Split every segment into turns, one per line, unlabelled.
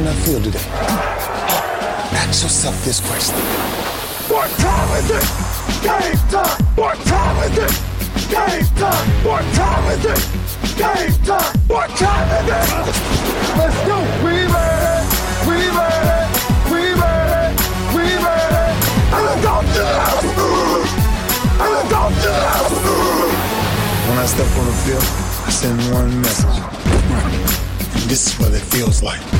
on that field today, ask yourself this question. What time is it? Game time! What time is it? Game time! What time is it? Game time! What time is it? Let's go! We made it! We made it! We made it! We made it! And let's go to the house! And let's go to the house! When I step on the field, I send one message. This is what it feels like.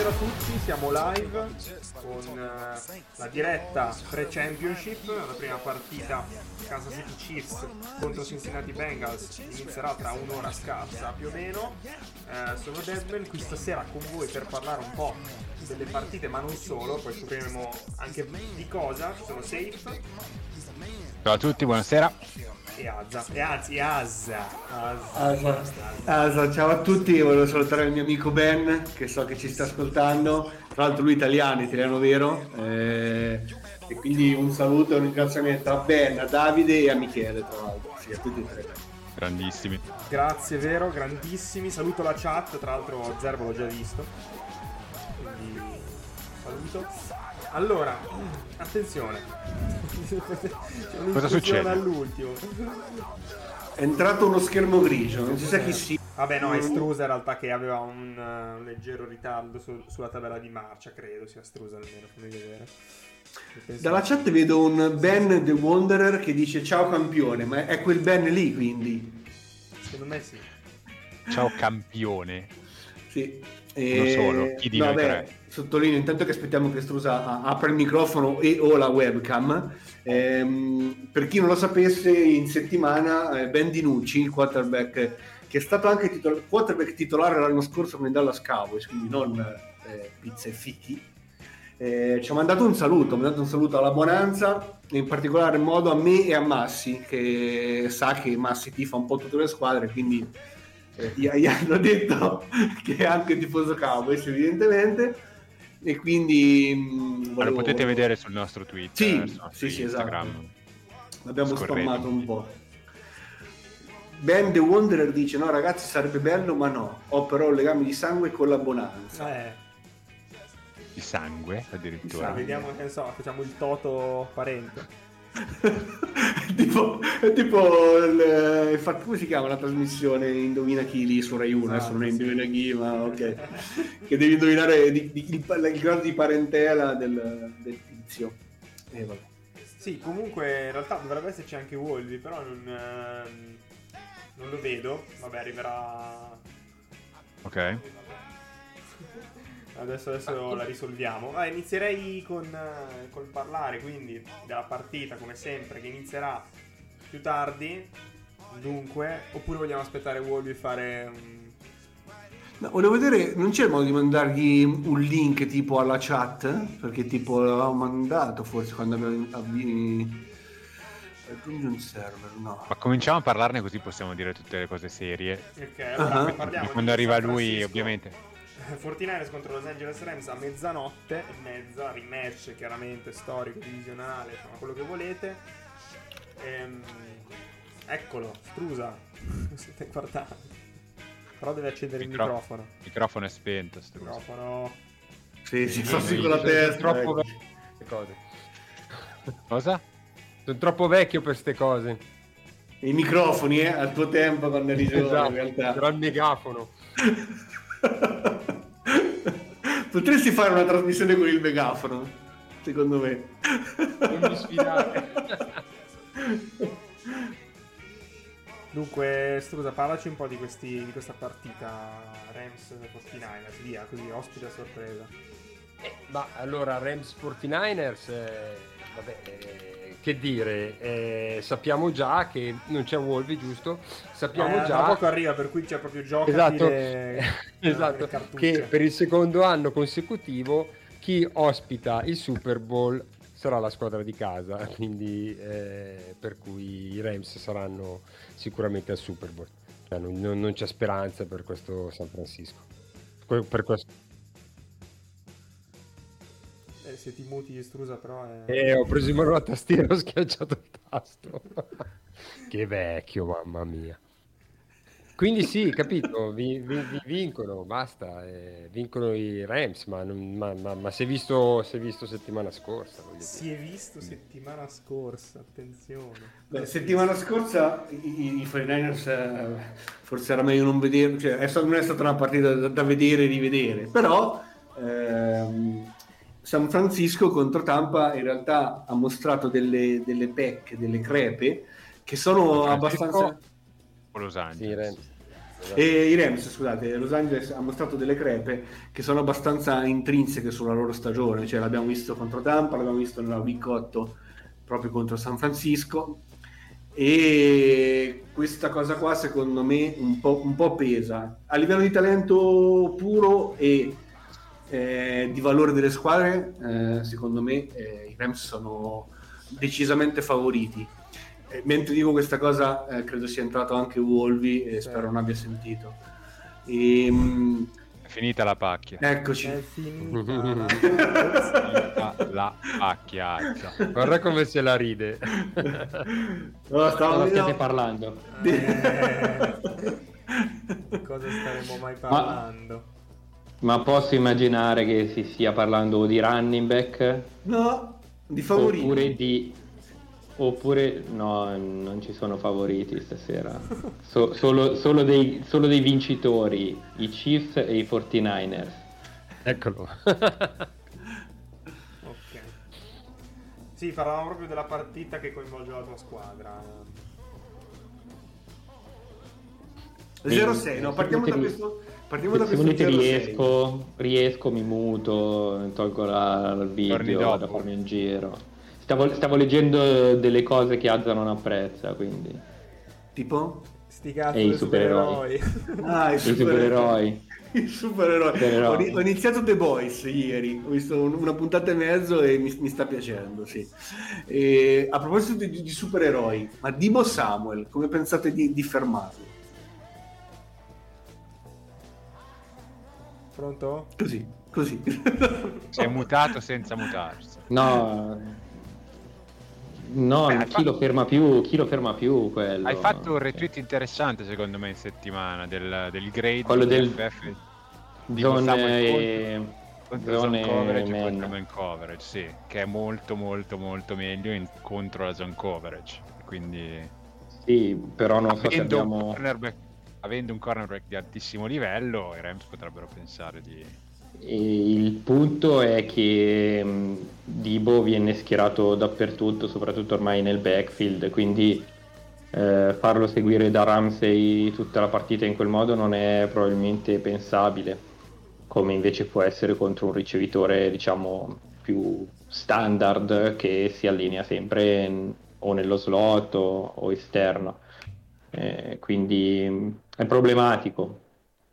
Buonasera a tutti, siamo live con eh, la diretta pre-championship, la prima partita Kansas City Chiefs contro Cincinnati Bengals inizierà tra un'ora scarsa più o meno. Eh, sono Deadman qui stasera con voi per parlare un po' delle partite ma non solo, poi scopriremo anche di cosa, sono Safe
Ciao a tutti, buonasera.
E Azza, e anzi Azza, Azza.
Asa. Asa, ciao a tutti, volevo salutare il mio amico Ben che so che ci sta ascoltando, tra l'altro lui italiano, italiano vero, eh, e quindi un saluto e un ringraziamento a Ben, a Davide e a Michele tra l'altro, sì, a tutti e tre.
Grandissimi.
Grazie, vero, grandissimi. Saluto la chat, tra l'altro Zerbo l'ho già visto. Quindi saluto. Allora, attenzione.
Cosa succede?
all'ultimo.
È entrato uno schermo grigio, non si sa chi sia.
Vabbè, no, è Strusa in realtà che aveva un, eh, un leggero ritardo su- sulla tabella di marcia, credo sia Strusa almeno, fammi vedere.
Dalla chat vedo un Ben The Wanderer che dice ciao campione, ma è quel Ben lì quindi.
Secondo me sì.
Ciao campione.
Sì.
Uno solo, chi di noi
vabbè,
tre?
Sottolineo intanto che aspettiamo che Strusa apra il microfono e o la webcam. Ehm, per chi non lo sapesse, in settimana eh, Ben Dinucci, il quarterback che è stato anche titol- quarterback titolare l'anno scorso con i Dallas Cowboys, quindi non eh, pizza e fichi, eh, ci ha mandato un saluto, ha mandato un saluto alla Bonanza, in particolare modo a me e a Massi, che sa che Massi tifa un po' tutte le squadre, quindi eh, gli, gli hanno detto che è anche tifoso Cowboys evidentemente e quindi mh,
Ma lo
volevo-
potete vedere sul nostro Twitter,
Sì,
sul nostro
sì, sì,
Instagram.
esatto. l'abbiamo
Scorrete.
spammato un po' Ben The Wanderer dice no ragazzi sarebbe bello ma no ho però un legame di sangue con la Bonanza
Eh,
Di sangue, addirittura.
Di
vediamo che ne so, facciamo il toto parente.
È tipo, è tipo il, infatti, come si chiama la trasmissione Indovina chi lì su Rai 1 adesso
Esatto,
non è
sì.
Indovina chi ma ok che devi indovinare di- di- il, il grado di parentela del, del tizio e vabbè
Sì, comunque in realtà dovrebbe esserci anche Wolvi, però non, ehm, non lo vedo. Vabbè, arriverà.
Ok.
Adesso, adesso la risolviamo. Ah, inizierei con, eh, col parlare quindi della partita, come sempre, che inizierà più tardi. Dunque, oppure vogliamo aspettare Wolvi e fare un.
No, volevo vedere, non c'è il modo di mandargli un link tipo alla chat? Perché tipo l'avevamo mandato forse quando abbiamo aggiungi un server, no.
Ma cominciamo a parlarne così possiamo dire tutte le cose serie.
Ok, allora
Ah.
parliamo. di
Quando arriva
San
lui,
Francisco.
ovviamente.
49ers contro Los Angeles Rams a mezzanotte e mezza, rematch chiaramente storico, divisionale, insomma quello che volete. Ehm, eccolo, Strusa, state guardando. Però deve accendere il
Micro-
microfono.
Il microfono è spento. coso.
Microfono.
Sì, si
Sì,
fa
sì,
con la testa.
troppo vecchio cose.
Cosa?
Sono troppo vecchio per queste cose.
I microfoni, eh, al tuo tempo quando eri giovane
Esatto,
in realtà.
era il megafono.
Potresti fare una trasmissione con il megafono, secondo me.
Non mi sfidare.
Dunque, Strusa, parlaci un po' di, questi, di questa partita Rams 49ers, via, così, ospite a sorpresa.
Ma allora, Rams 49ers, eh, vabbè, eh, che dire, eh, sappiamo già che non c'è Wolvi, giusto? Sappiamo
Eh,
già
poco arriva, per cui c'è proprio gioco
esatto,
le,
esatto,
le
che per il secondo anno consecutivo chi ospita il Super Bowl sarà la squadra di casa, quindi eh, per cui i Rams saranno sicuramente al Super Bowl. Cioè, non, non- non c'è speranza per questo San Francisco. Per questo.
Se ti muti Strusa però è...
Eh, ho preso in mano la tastiera e ho schiacciato il tasto. che vecchio, mamma mia. Quindi sì, capito, vi- vi- vi- vincono, basta, eh, vincono i Rams, ma, ma- ma- ma si è visto, si è visto settimana scorsa. dire.
Si è visto settimana scorsa, attenzione.
Beh, settimana scorsa i, i 49ers eh, forse era meglio non vedere, cioè è stata- non è stata una partita da, da vedere e rivedere, però ehm, San Francisco contro Tampa in realtà ha mostrato delle, delle pecche, delle crepe che sono abbastanza...
Los
Sì,
Angeles?
Rams.
E i Rams, scusate, Los Angeles ha mostrato delle crepe che sono abbastanza intrinseche sulla loro stagione, cioè l'abbiamo visto contro Tampa, l'abbiamo visto nella Week 8 proprio contro San Francisco e questa cosa qua secondo me un po', un po' pesa. A livello di talento puro e eh, di valore delle squadre, eh, secondo me eh, i Rams sono decisamente favoriti. Eh, mentre dico questa cosa, eh, credo sia entrato anche Wolvi e spero non abbia sentito. Ehm,
È finita la pacchia.
eccoci.
È finita.
Finita la pacchiaccia.
Guarda come se la ride.
No, stavo no.
parlando?
Eh, cosa staremo mai parlando?
Ma posso immaginare che si stia parlando di running back
No, di favoriti.
oppure di... Oppure no, non ci sono favoriti stasera. So- solo, solo dei, solo dei vincitori, i Chiefs e i 49ers.
Eccolo.
Ok. Sì, parlavamo proprio della partita che coinvolge la tua squadra.
0-6, no, partiamo da questo. Partiamo da
Se
questo
volete
0-6.
riesco, riesco, mi muto, tolgo la- il video,
dopo.
vado a farmi un giro. Stavo, stavo leggendo delle cose che Azza non apprezza, quindi...
Tipo?
Sti cazzo
E i supereroi.
supereroi.
Ah, i
supereroi.
I supereroi.
Supereroi.
Ho, ho iniziato The Boys ieri, ho visto un- una puntata e mezzo e mi, mi sta piacendo, sì. E, a proposito di, di supereroi, ma Dimo Samuel, come pensate di, di fermarlo?
Pronto?
Così, così.
Si è mutato senza mutarsi.
No, no,
Beh,
chi
fatto-
lo ferma più? Chi lo ferma più quello?
Hai fatto un retweet interessante secondo me in settimana del, del grade
Quello del-
FF di
Zone
contro
zone
zone coverage e contro coverage, sì, che è molto molto molto meglio in- contro la zone coverage. Quindi
Sì, però non so se
avendo, un
abbiamo...
cornerback, avendo un cornerback di altissimo livello, i Rams potrebbero pensare di
il punto è che mh, Dibo viene schierato dappertutto, soprattutto ormai nel backfield, quindi eh, farlo seguire da Ramsey tutta la partita in quel modo non è probabilmente pensabile, come invece può essere contro un ricevitore diciamo più standard che si allinea sempre in- o nello slot o, o esterno. Eh, quindi mh, è problematico,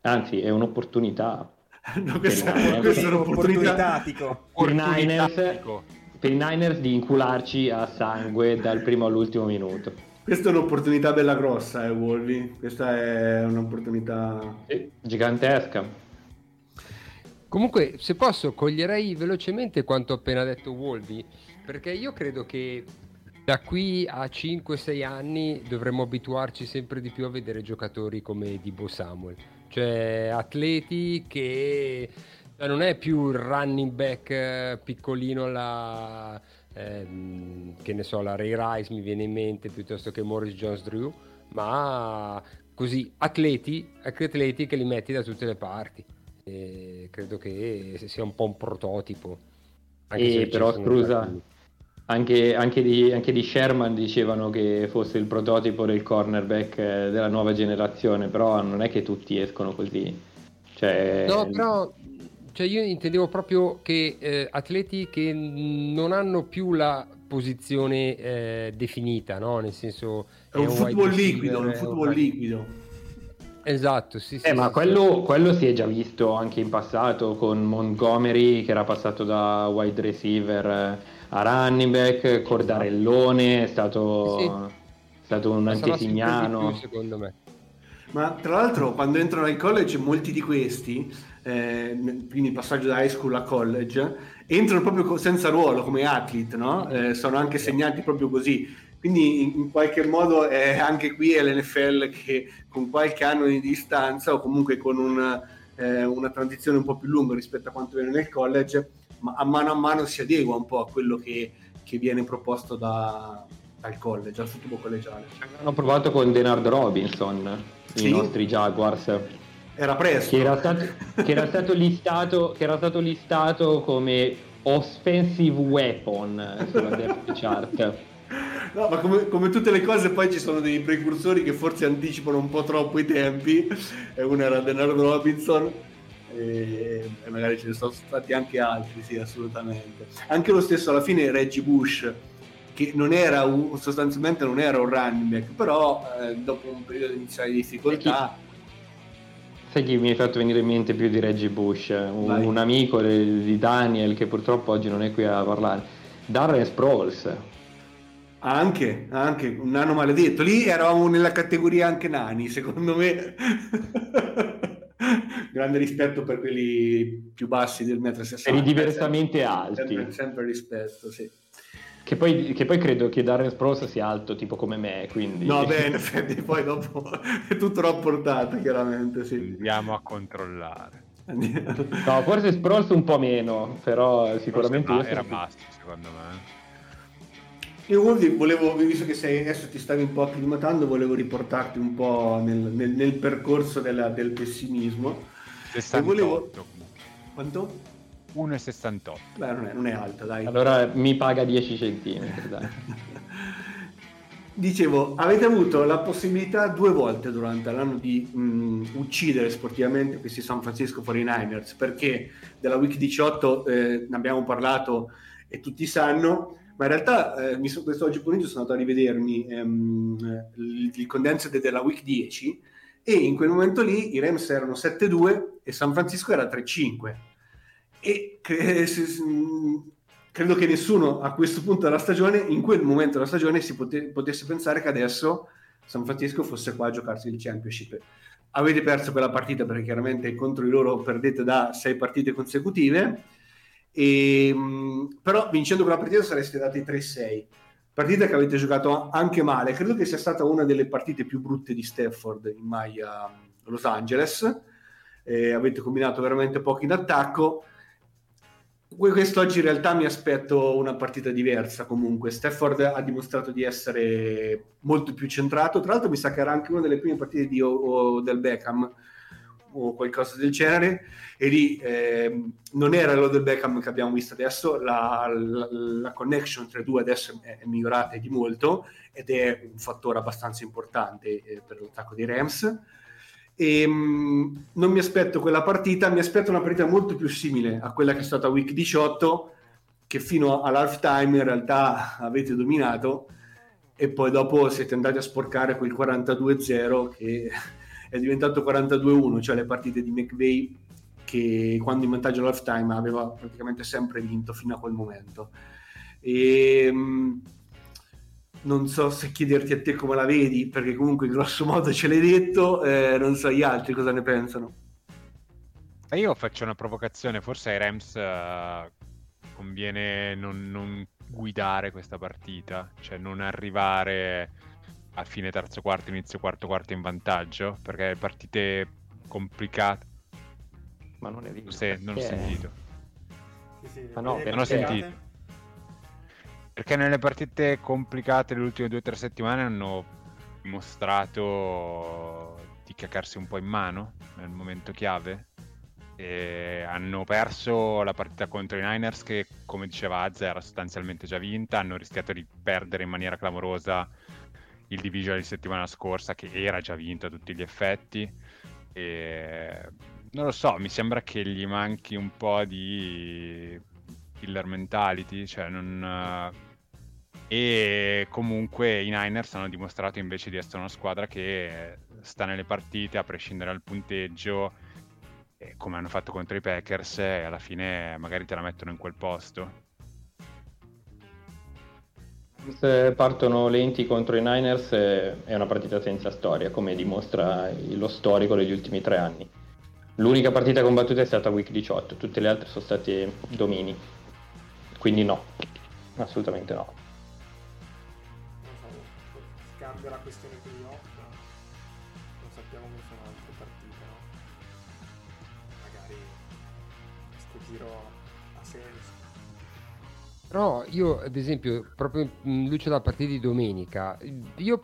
anzi è un'opportunità
No, questa, questa è un'opportunità.
Per i Niners, per i Niners di incularci a sangue dal primo all'ultimo minuto.
Questa è un'opportunità bella grossa, eh, Wolvi. Questa è un'opportunità.
Gigantesca.
Comunque, se posso, coglierei velocemente quanto ha appena detto Wolvi, perché io credo che da qui a 5-6 anni dovremmo abituarci sempre di più a vedere giocatori come Dibo Samuel, cioè atleti che non è più il running back eh, piccolino alla ehm, che ne so, la Ray Rice mi viene in mente piuttosto che Morris Jones Drew, ma così atleti, atleti che li metti da tutte le parti. E credo che sia un po' un prototipo.
E
se ci
però,
tanti-
Anche, anche di, anche di Sherman dicevano che fosse il prototipo del cornerback eh, della nuova generazione, però non è che tutti escono così. Cioè,
No, però cioè io intendevo proprio che eh, atleti che non hanno più la posizione eh, definita, no? Nel senso
È un
wide
football liquido, è un
è
football liquido.
Esatto, sì, sì.
Eh,
sì,
ma
sì.
quello, quello si è già visto anche in passato con Montgomery che era passato da wide receiver eh, a running back, Cordarellone è stato,
Sì.
è stato un antesignano.
più, secondo me.
Ma tra l'altro quando entrano al college molti di questi, eh, quindi il passaggio da high school a college, entrano proprio senza ruolo come athlete, no? Eh, sono anche segnati proprio così. Quindi in, in qualche modo è anche qui è l'NFL che con qualche anno di distanza o comunque con una, eh, una transizione un po' più lunga rispetto a quanto viene nel college, ma a mano a mano si adegua un po' a quello che, che viene proposto da- dal college, al football collegiale.
Hanno provato con Denard Robinson,
Sì.
i nostri Jaguars,
Era presto.
che era stato, che era stato listato, che era stato listato come offensive weapon sulla depth chart.
No, ma come, come tutte le cose poi ci sono dei precursori che forse anticipano un po' troppo i tempi, e uno era Denard Robinson e, e magari ce ne sono stati anche altri, sì, assolutamente. Anche lo stesso alla fine Reggie Bush, che non era un- sostanzialmente non era un running back, però eh, dopo un periodo iniziale di difficoltà...
Sai chi mi hai fatto venire in mente più di Reggie Bush? Un, un amico di Daniel che purtroppo oggi non è qui a parlare. Darren Sproles.
Anche, anche un nano maledetto. Lì eravamo nella categoria anche nani, secondo me. Grande rispetto per quelli più bassi del metro
Per i
60.
diversamente alti.
Sempre, sempre rispetto, sì.
Che poi, che poi credo che Darren Sproles sia alto tipo come me, quindi...
No, beh, in effetti poi dopo è tutto rapportato, chiaramente, sì.
Andiamo a controllare.
Andiamo.
No, forse Sproles un po' meno, però sicuramente
era
più-
basso, secondo me.
Io Wolvi, volevo, visto che sei, adesso ti stavi un po' acclimatando, volevo riportarti un po' nel, nel- nel percorso della- del pessimismo.
68
volevo-. Quanto?
1,68.
Beh, non è, non è alta, dai.
Allora mi paga 10 centimetri, dai.
Dicevo, avete avuto la possibilità due volte durante l'anno di mh, uccidere sportivamente questi San Francisco 49ers, perché della week 18 eh, ne abbiamo parlato e tutti sanno, ma in realtà eh, mi so- questo oggi pomeriggio sono andato a rivedermi ehm, il, il condensed della week 10 e in quel momento lì i Rams erano 7-2 e San Francisco era 3-5 e cre- se- s- mh, credo che nessuno a questo punto della stagione, in quel momento della stagione, si pote- potesse pensare che adesso San Francisco fosse qua a giocarsi il championship. Avete perso quella partita perché chiaramente contro di loro perdete da sei partite consecutive, e, mh, però vincendo quella partita sareste andati 3-6. Partita che avete giocato anche male, credo che sia stata una delle partite più brutte di Stafford in mai a Los Angeles. Eh, avete combinato veramente poco in attacco. Que- Quest'oggi in realtà mi aspetto una partita diversa comunque. Stafford ha dimostrato di essere molto più centrato. Tra l'altro mi sa che era anche una delle prime partite di, o, o del Beckham o qualcosa del genere e lì ehm, non era lo del Beckham che abbiamo visto adesso, la, la- la connection tra i due adesso è, è migliorata di molto ed è un fattore abbastanza importante eh, per l'attacco dei Rams. E, mh, non mi aspetto quella partita, mi aspetto una partita molto più simile a quella che è stata Week 18, che fino all'halftime in realtà avete dominato e poi dopo siete andati a sporcare quel 42-0 che è diventato 42-1, cioè le partite di McVay che quando in vantaggio all'halftime aveva praticamente sempre vinto fino a quel momento. E, mh, non so se chiederti a te come la vedi, perché comunque grosso modo ce l'hai detto, eh, non so gli altri cosa ne pensano.
Io faccio una provocazione, forse ai Rams eh, conviene non, non guidare questa partita, cioè non arrivare a fine terzo quarto, inizio quarto quarto in vantaggio, perché partite complicate,
Ma non è vero.
non ho
perché-
sentito.
Sì, sì,
Ma no,
non ho sentito. Perché nelle partite complicate le ultime due o tre settimane hanno mostrato di caccarsi un po' in mano nel momento chiave. E hanno perso la partita contro i Niners che, come diceva Az, era sostanzialmente già vinta. Hanno rischiato di perdere in maniera clamorosa il division di settimana scorsa che era già vinto a tutti gli effetti. E non lo so, mi sembra che gli manchi un po' di killer mentality, cioè non... eh, E comunque i Niners hanno dimostrato invece di essere una squadra che sta nelle partite a prescindere dal punteggio, come hanno fatto contro i Packers, e alla fine magari te la mettono in quel posto.
Se partono lenti contro i Niners eh, è una partita senza storia, come dimostra lo storico degli ultimi tre anni. L'unica partita combattuta è stata Week 18, tutte le altre sono state domini. Quindi no, assolutamente no.
Non so, cambia la questione playoff. Non sappiamo come sono altre partite, no? Magari questo giro ha senso.
Però io, ad esempio, proprio in luce della partita di domenica, io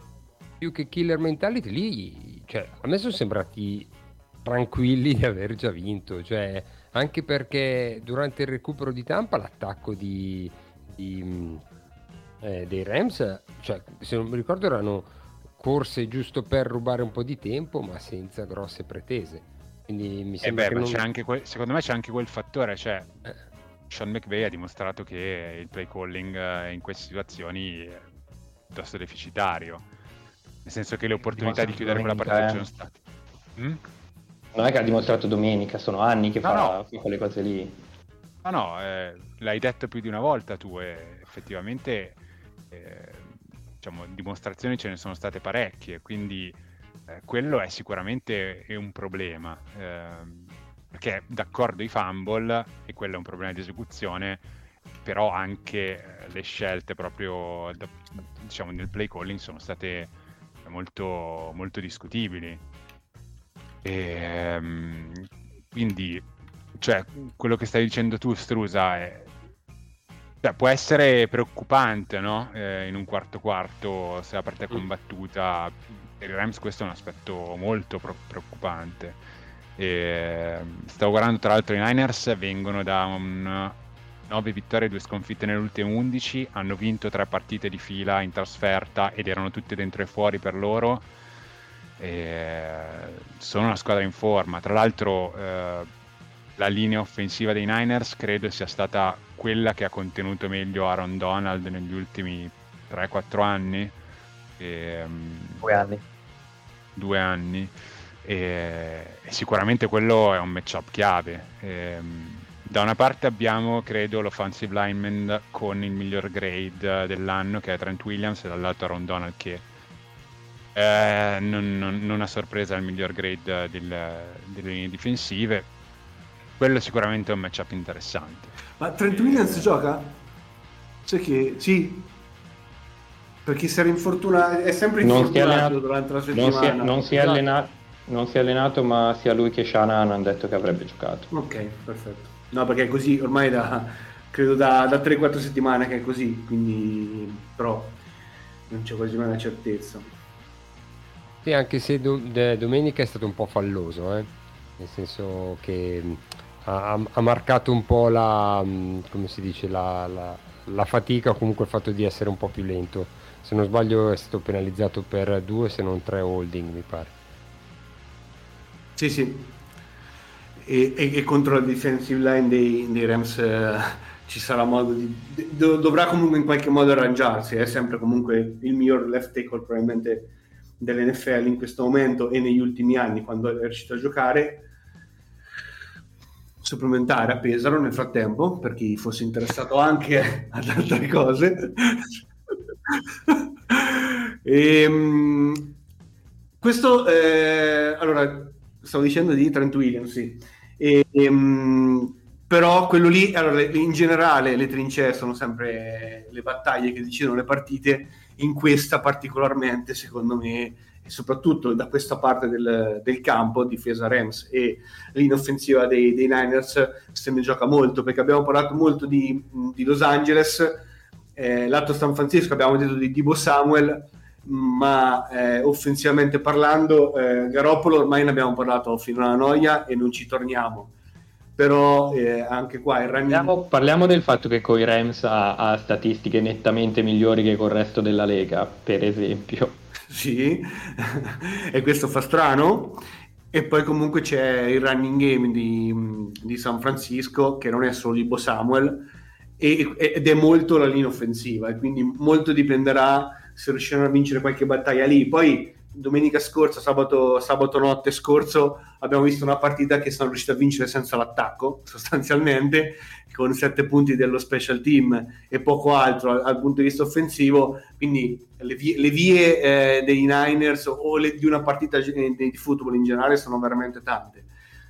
più che killer mentality lì, cioè, a me sono sembrati tranquilli di aver già vinto, cioè, anche perché durante il recupero di Tampa l'attacco di, di, eh, dei Rams, cioè, se non mi ricordo erano corse giusto per rubare un po' di tempo, ma senza grosse pretese. Quindi mi
Eh
sembra
beh,
che
ma
non...
c'è anche que- secondo me c'è anche quel fattore, cioè
Eh.
Sean McVay ha dimostrato che il play calling eh, in queste situazioni è piuttosto deficitario. Nel senso che le opportunità di chiudere quella partita ci
eh.
sono state. Mm?
Non è che ha dimostrato domenica, sono anni che
No,
fa,
no.
quelle cose lì.
No, no, eh, l'hai detto più di una volta tu e effettivamente eh, diciamo, dimostrazioni ce ne sono state parecchie, quindi eh, quello è sicuramente un problema. ehm, perché d'accordo i fumble, e quello è un problema di esecuzione, però anche eh, le scelte proprio diciamo, nel play calling sono state molto, molto discutibili. Ehm, quindi, cioè, quello che stai dicendo tu, Strusa, è, cioè, può essere preoccupante, no? Eh, in un quarto quarto, se la partita è
Mm.
combattuta. Per i Rams questo è un aspetto molto pro- preoccupante. E, stavo guardando tra l'altro i Niners, vengono da un 9 vittorie e 2 sconfitte nelle ultime 11, hanno vinto tre partite di fila in trasferta ed erano tutte dentro e fuori per loro. E sono una squadra in forma. Tra l'altro, eh, la linea offensiva dei Niners credo sia stata quella che ha contenuto meglio Aaron Donald negli ultimi 3-4 anni. E, mm,
Due anni.
due anni e, e sicuramente quello è un matchup chiave. Ehm, da una parte abbiamo, credo, l'offensive lineman con il miglior grade dell'anno che è Trent Williams e dall'altro Aaron Donald che eh, non, non, non a sorpresa il miglior grade del- delle linee difensive. Quello sicuramente è un matchup interessante.
Ma Trent Williams gioca? Sai che sì, perché si era infortunato, è sempre
Non
infortunato
allenato,
durante la
non
settimana.
si è, non si è
Esatto.
allenato, non si è allenato, ma sia lui che Shanahan hanno detto che avrebbe giocato.
Ok, perfetto. No, perché è così ormai da, credo da, da 3-4 settimane che è così, quindi però non c'è quasi mai una certezza.
Sì, anche se do- domenica è stato un po' falloso, eh? nel senso che mh, ha, ha- marcato un po' la, mh, come si dice, la, la- la fatica o comunque il fatto di essere un po' più lento. Se non sbaglio è stato penalizzato per due se non tre holding, mi pare.
Sì, sì. E, e- e contro la defensive line dei, dei Rams eh, ci sarà modo di... do- dovrà comunque in qualche modo arrangiarsi, è sempre comunque il miglior left tackle probabilmente dell'NFL in questo momento e negli ultimi anni quando è riuscito a giocare. Supplementare a Pesaro nel frattempo, per chi fosse interessato anche ad altre cose. Ehm, questo, eh, allora, stavo dicendo di Trent Williams, sì. E, ehm, però quello lì, allora, in generale le trincee sono sempre le battaglie che decidono le partite, in questa particolarmente, secondo me, e soprattutto da questa parte del, del campo, difesa Rams e l'inoffensiva dei, dei Niners, se ne gioca molto, perché abbiamo parlato molto di, di Los Angeles, eh, lato San Francisco abbiamo detto di Dibo Samuel, ma eh, offensivamente parlando, eh, Garoppolo ormai ne abbiamo parlato fino alla noia e non ci torniamo. Però eh, anche qua il running
Parliamo, parliamo del fatto che coi Rams ha, ha statistiche nettamente migliori che col resto della Lega, per esempio.
sì, e questo fa strano. E poi comunque c'è il running game di, di San Francisco che non è solo Dibo Samuel e- ed è molto la linea offensiva e quindi molto dipenderà se riusciranno a vincere qualche battaglia lì. Poi domenica scorsa, sabato, sabato notte scorso, abbiamo visto una partita che sono riusciti a vincere senza l'attacco, sostanzialmente, con sette punti dello special team e poco altro al, al punto di vista offensivo. Quindi le vie, le vie eh, dei Niners o le, di una partita di, di football in generale sono veramente tante.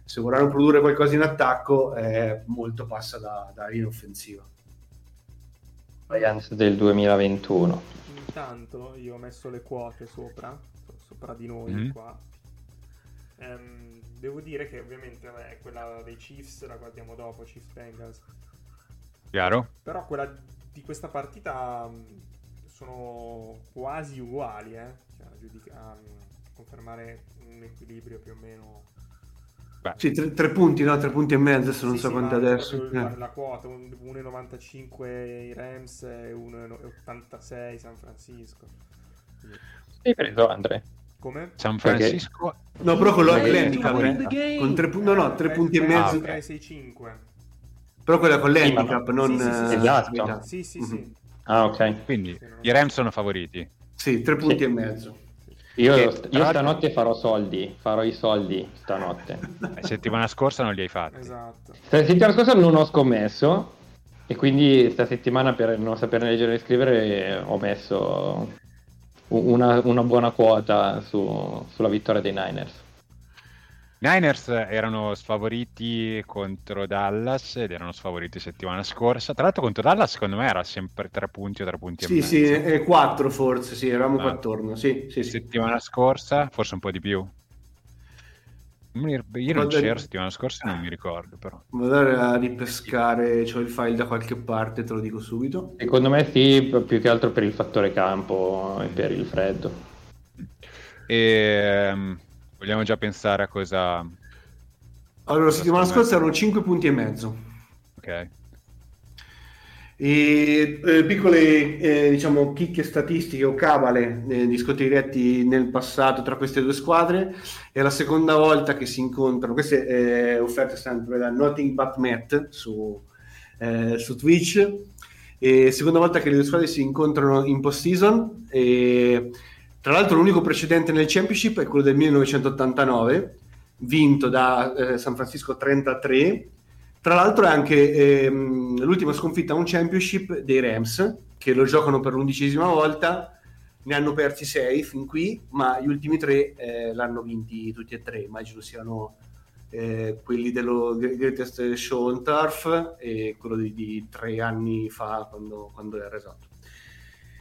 Se vorranno produrre qualcosa in attacco, eh, molto passa da, da in offensiva.
Giants del 2021.
Intanto io ho messo le quote sopra, sopra di noi
Mhm.
qua. Ehm, devo dire che ovviamente vabbè, quella dei Chiefs la guardiamo dopo, Chiefs Bengals.
Chiaro?
Però quella di questa partita mh, sono quasi uguali, eh? Cioè, a, giudica- a, mh, confermare un equilibrio più o meno.
Beh,
Sì, tre, tre punti, no? Tre punti e mezzo, adesso non
Sì,
so
sì,
quanti
ma
adesso.
proprio La,
Eh.
la quota, un- 1,95 i Rams e 1,86 San Francisco.
Hai preso Andre?
Come?
San
Perché-
Francisco
No, però con lo-
Perché-
l'handicap, eh. con tre, no, no, tre punti e mezzo.
ok.
3,65.
Però quella con
Sì,
l'handicap,
no.
non...
Sì, sì, sì,
eh,
sì.
Esatto.
Sì, sì, sì.
Ah, ok.
Quindi
Sì,
i Rams sono favoriti.
Sì, tre punti
Sì.
e mezzo.
Io,
Che,
io stanotte farò soldi, farò i soldi stanotte.
La settimana scorsa non li hai fatti.
Esatto.
La settimana scorsa non ho scommesso e quindi sta settimana per non sapere leggere e scrivere ho messo una, una buona quota su- sulla vittoria dei Niners.
Niners erano sfavoriti contro Dallas ed erano sfavoriti settimana scorsa. Tra l'altro contro Dallas secondo me era sempre tre punti o tre punti e
Sì,
mezzo.
sì, eh, quattro forse, sì, eravamo
Ah.
qua attorno, sì, sì, sì.
Settimana scorsa, forse un po' di più. Non
Guarda-
c'ero settimana scorsa, non mi ricordo però.
Vado andare a ripescare, ho il file da qualche parte, te lo dico subito.
Secondo me sì, più che altro per il fattore campo e per il freddo.
E, ehm, vogliamo già pensare a cosa...
Allora, la settimana scorsa erano 5 punti e mezzo.
Ok.
E eh, piccole, eh, diciamo, chicche statistiche o cavale eh, di scontri diretti nel passato tra queste due squadre. È la seconda volta che si incontrano. Queste eh, offerte sempre da Nothing But Matt su, eh, su Twitch. E seconda volta che le due squadre si incontrano in post-season. E, tra l'altro, l'unico precedente nel Championship è quello del 1989, vinto da eh, San Francisco 33. Tra l'altro è anche ehm, l'ultima sconfitta a un championship dei Rams, che lo giocano per l'undicesima volta, ne hanno persi sei fin qui, ma gli ultimi tre eh, l'hanno vinti tutti e tre, immagino siano eh, quelli dello Greatest Show on Turf e quello di, di tre anni fa quando, quando era esatto.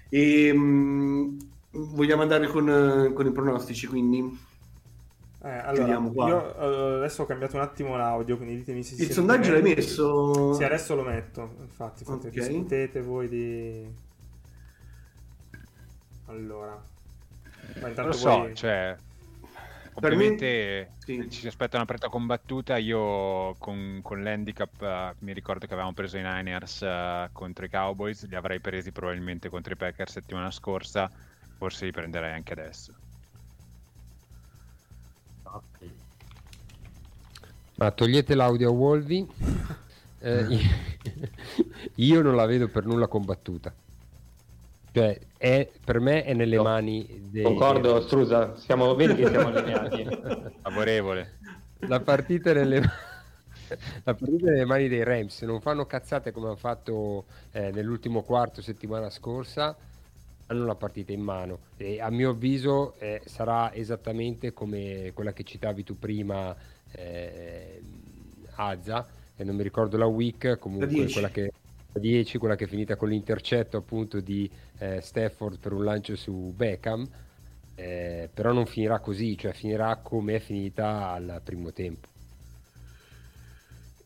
E, mh, vogliamo andare con, con i pronostici, quindi
Eh, allora, io eh, adesso ho cambiato un attimo l'audio, quindi ditemi se si
il sondaggio l'hai messo?
Sì, adesso lo metto, infatti, fate,
Ok.
discutete voi di... Allora... Ma intanto
lo so,
voi-
cioè...
Me-
Ovviamente
sì.
ci si aspetta una partita combattuta. Io con, con l'handicap eh, mi ricordo che avevamo preso i Niners eh, contro i Cowboys, li avrei presi probabilmente contro i Packers settimana scorsa, forse li prenderei anche adesso.
Ma togliete l'audio a Wolvi. Eh, io non la vedo per nulla combattuta. Cioè, è- per me è nelle
No.
mani dei...
Concordo,
dei-
Strusa, siamo, vedi che siamo allineati.
Favorevole.
La partita è nelle... La partita nelle mani dei Rams, se non fanno cazzate come hanno fatto eh, nell'ultimo quarto settimana scorsa, hanno la partita in mano e a mio avviso eh, sarà esattamente come quella che citavi tu prima, eh, Azza, e non mi ricordo la week, comunque
10.
quella che la 10, quella che è finita con l'intercetto appunto di eh, Stafford per un lancio su Beckham, eh, però non finirà così, cioè finirà come è finita al primo tempo.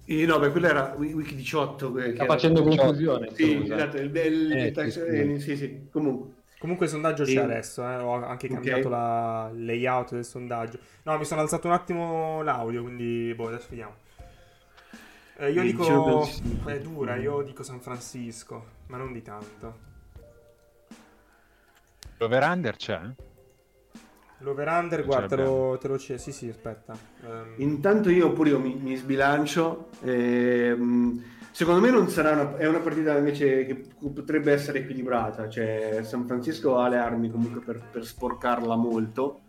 Eh, no, beh, quello era Week week 18. que- che
Sta facendo confusione.
Sì, esatto, il, il-
Eh,
il eh, sì, sì, comunque.
Comunque il sondaggio c'è
Sì.
adesso, eh, ho anche cambiato la il layout del sondaggio. No, mi sono alzato un attimo l'audio, quindi boh, adesso vediamo. Eh, io
Sì,
dico...
diciamo.
È dura, io dico San Francisco, ma non di tanto.
L'over-under c'è?
L'over-under,
Ce
guarda, te lo, te lo c'è. Sì, sì, aspetta. Ehm,
Intanto io pure io mi, mi sbilancio. ehm, secondo me non sarà una, è una partita invece che potrebbe essere equilibrata. Cioè, San Francisco ha le armi comunque per, per sporcarla molto.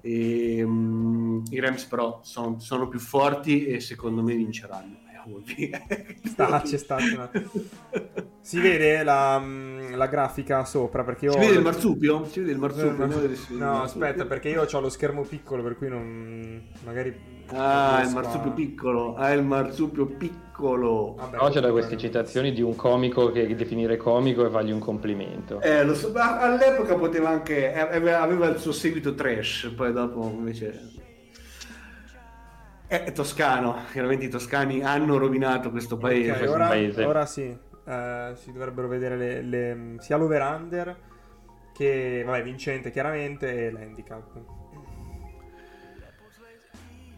E, mm, I Rams però sono, sono più forti e secondo me vinceranno. Eh.
Sta, un attimo. Si vede la, mm, la grafica sopra perché io
Si vede il marsupio? Si vede il marsupio?
No,
No,
no,
marsupio.
aspetta, perché io ho lo schermo piccolo, per cui non. Magari.
Ah, il marsupio piccolo. Ah, il marsupio piccolo.
Vabbè,
Però c'è da queste citazioni di un comico che definire comico e fargli un complimento.
Eh, lo so, all'epoca poteva anche. eh, aveva il suo seguito trash, poi dopo invece. È toscano, chiaramente i toscani hanno rovinato questo paese.
Ok,
questo
ora,
paese.
ora sì. eh, si dovrebbero vedere le, le- sia l'over-under che. Vabbè, vincente chiaramente e l'handicap.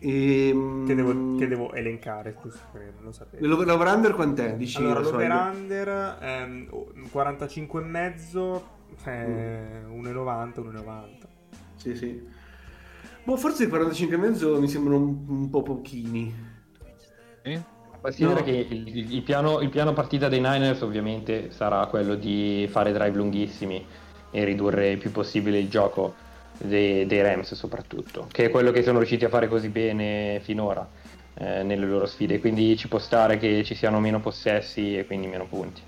Ehm,
Che devo, che devo elencare, per non lo sapevo.
l'over- L'over-under quant'è? Dici
Allora,
la soglia?
l'over-under ehm, 45,5 eh, 1,90, 1,90.
Sì, sì. Boh, forse i 45,5 mi sembrano un, un po' pochini.
Sì?
Considera
No.
che il, il- il piano, il piano partita dei Niners ovviamente sarà quello di fare drive lunghissimi e ridurre il più possibile il gioco dei, dei Rams soprattutto, che è quello che sono riusciti a fare così bene finora eh, nelle loro sfide, quindi ci può stare che ci siano meno possessi e quindi meno punti.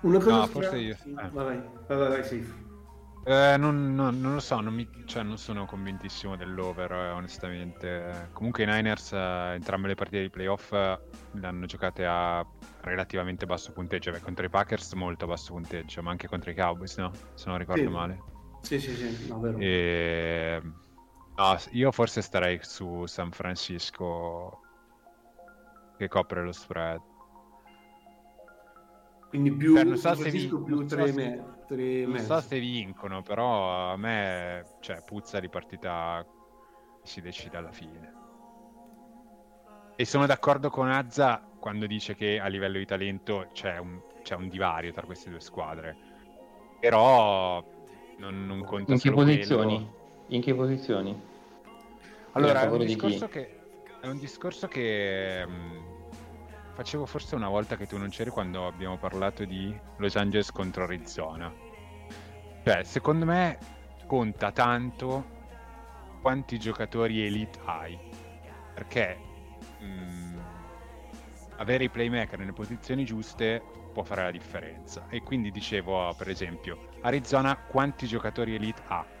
Una cosa
No, forse io-
sì,
eh.
Vai, vai, vai, vai, Safe.
Eh, non, non- non lo so, non, mi- cioè, non sono convintissimo dell'over, eh, onestamente. Comunque i Niners, eh, entrambe le partite di playoff eh, le hanno giocate a relativamente basso punteggio. Beh, contro i Packers molto basso punteggio, ma anche contro i Cowboys, no? Se non ricordo
Sì.
male.
Sì, sì, sì, no, vero.
E... no, s- io forse starei su San Francisco che copre lo spread.
Quindi più
Cioè, non so
San
se
Francisco
vi-
più
non so
3
se-
me, tre e
Non
mezzo.
so se vincono, però a me cioè, puzza di partita che si decide alla fine. E sono d'accordo con Azza quando dice che a livello di talento c'è un, c'è un divario tra queste due squadre. Però non, non conta
In che
solo
posizioni?
quello.
In che posizioni?
Allora, è un, che, è un discorso che mh, facevo forse una volta che tu non c'eri quando abbiamo parlato di Los Angeles contro Arizona. Cioè, secondo me conta tanto quanti giocatori elite hai. Perché mh, avere i playmaker nelle posizioni giuste può fare la differenza. E quindi dicevo, per esempio, Arizona quanti giocatori elite ha?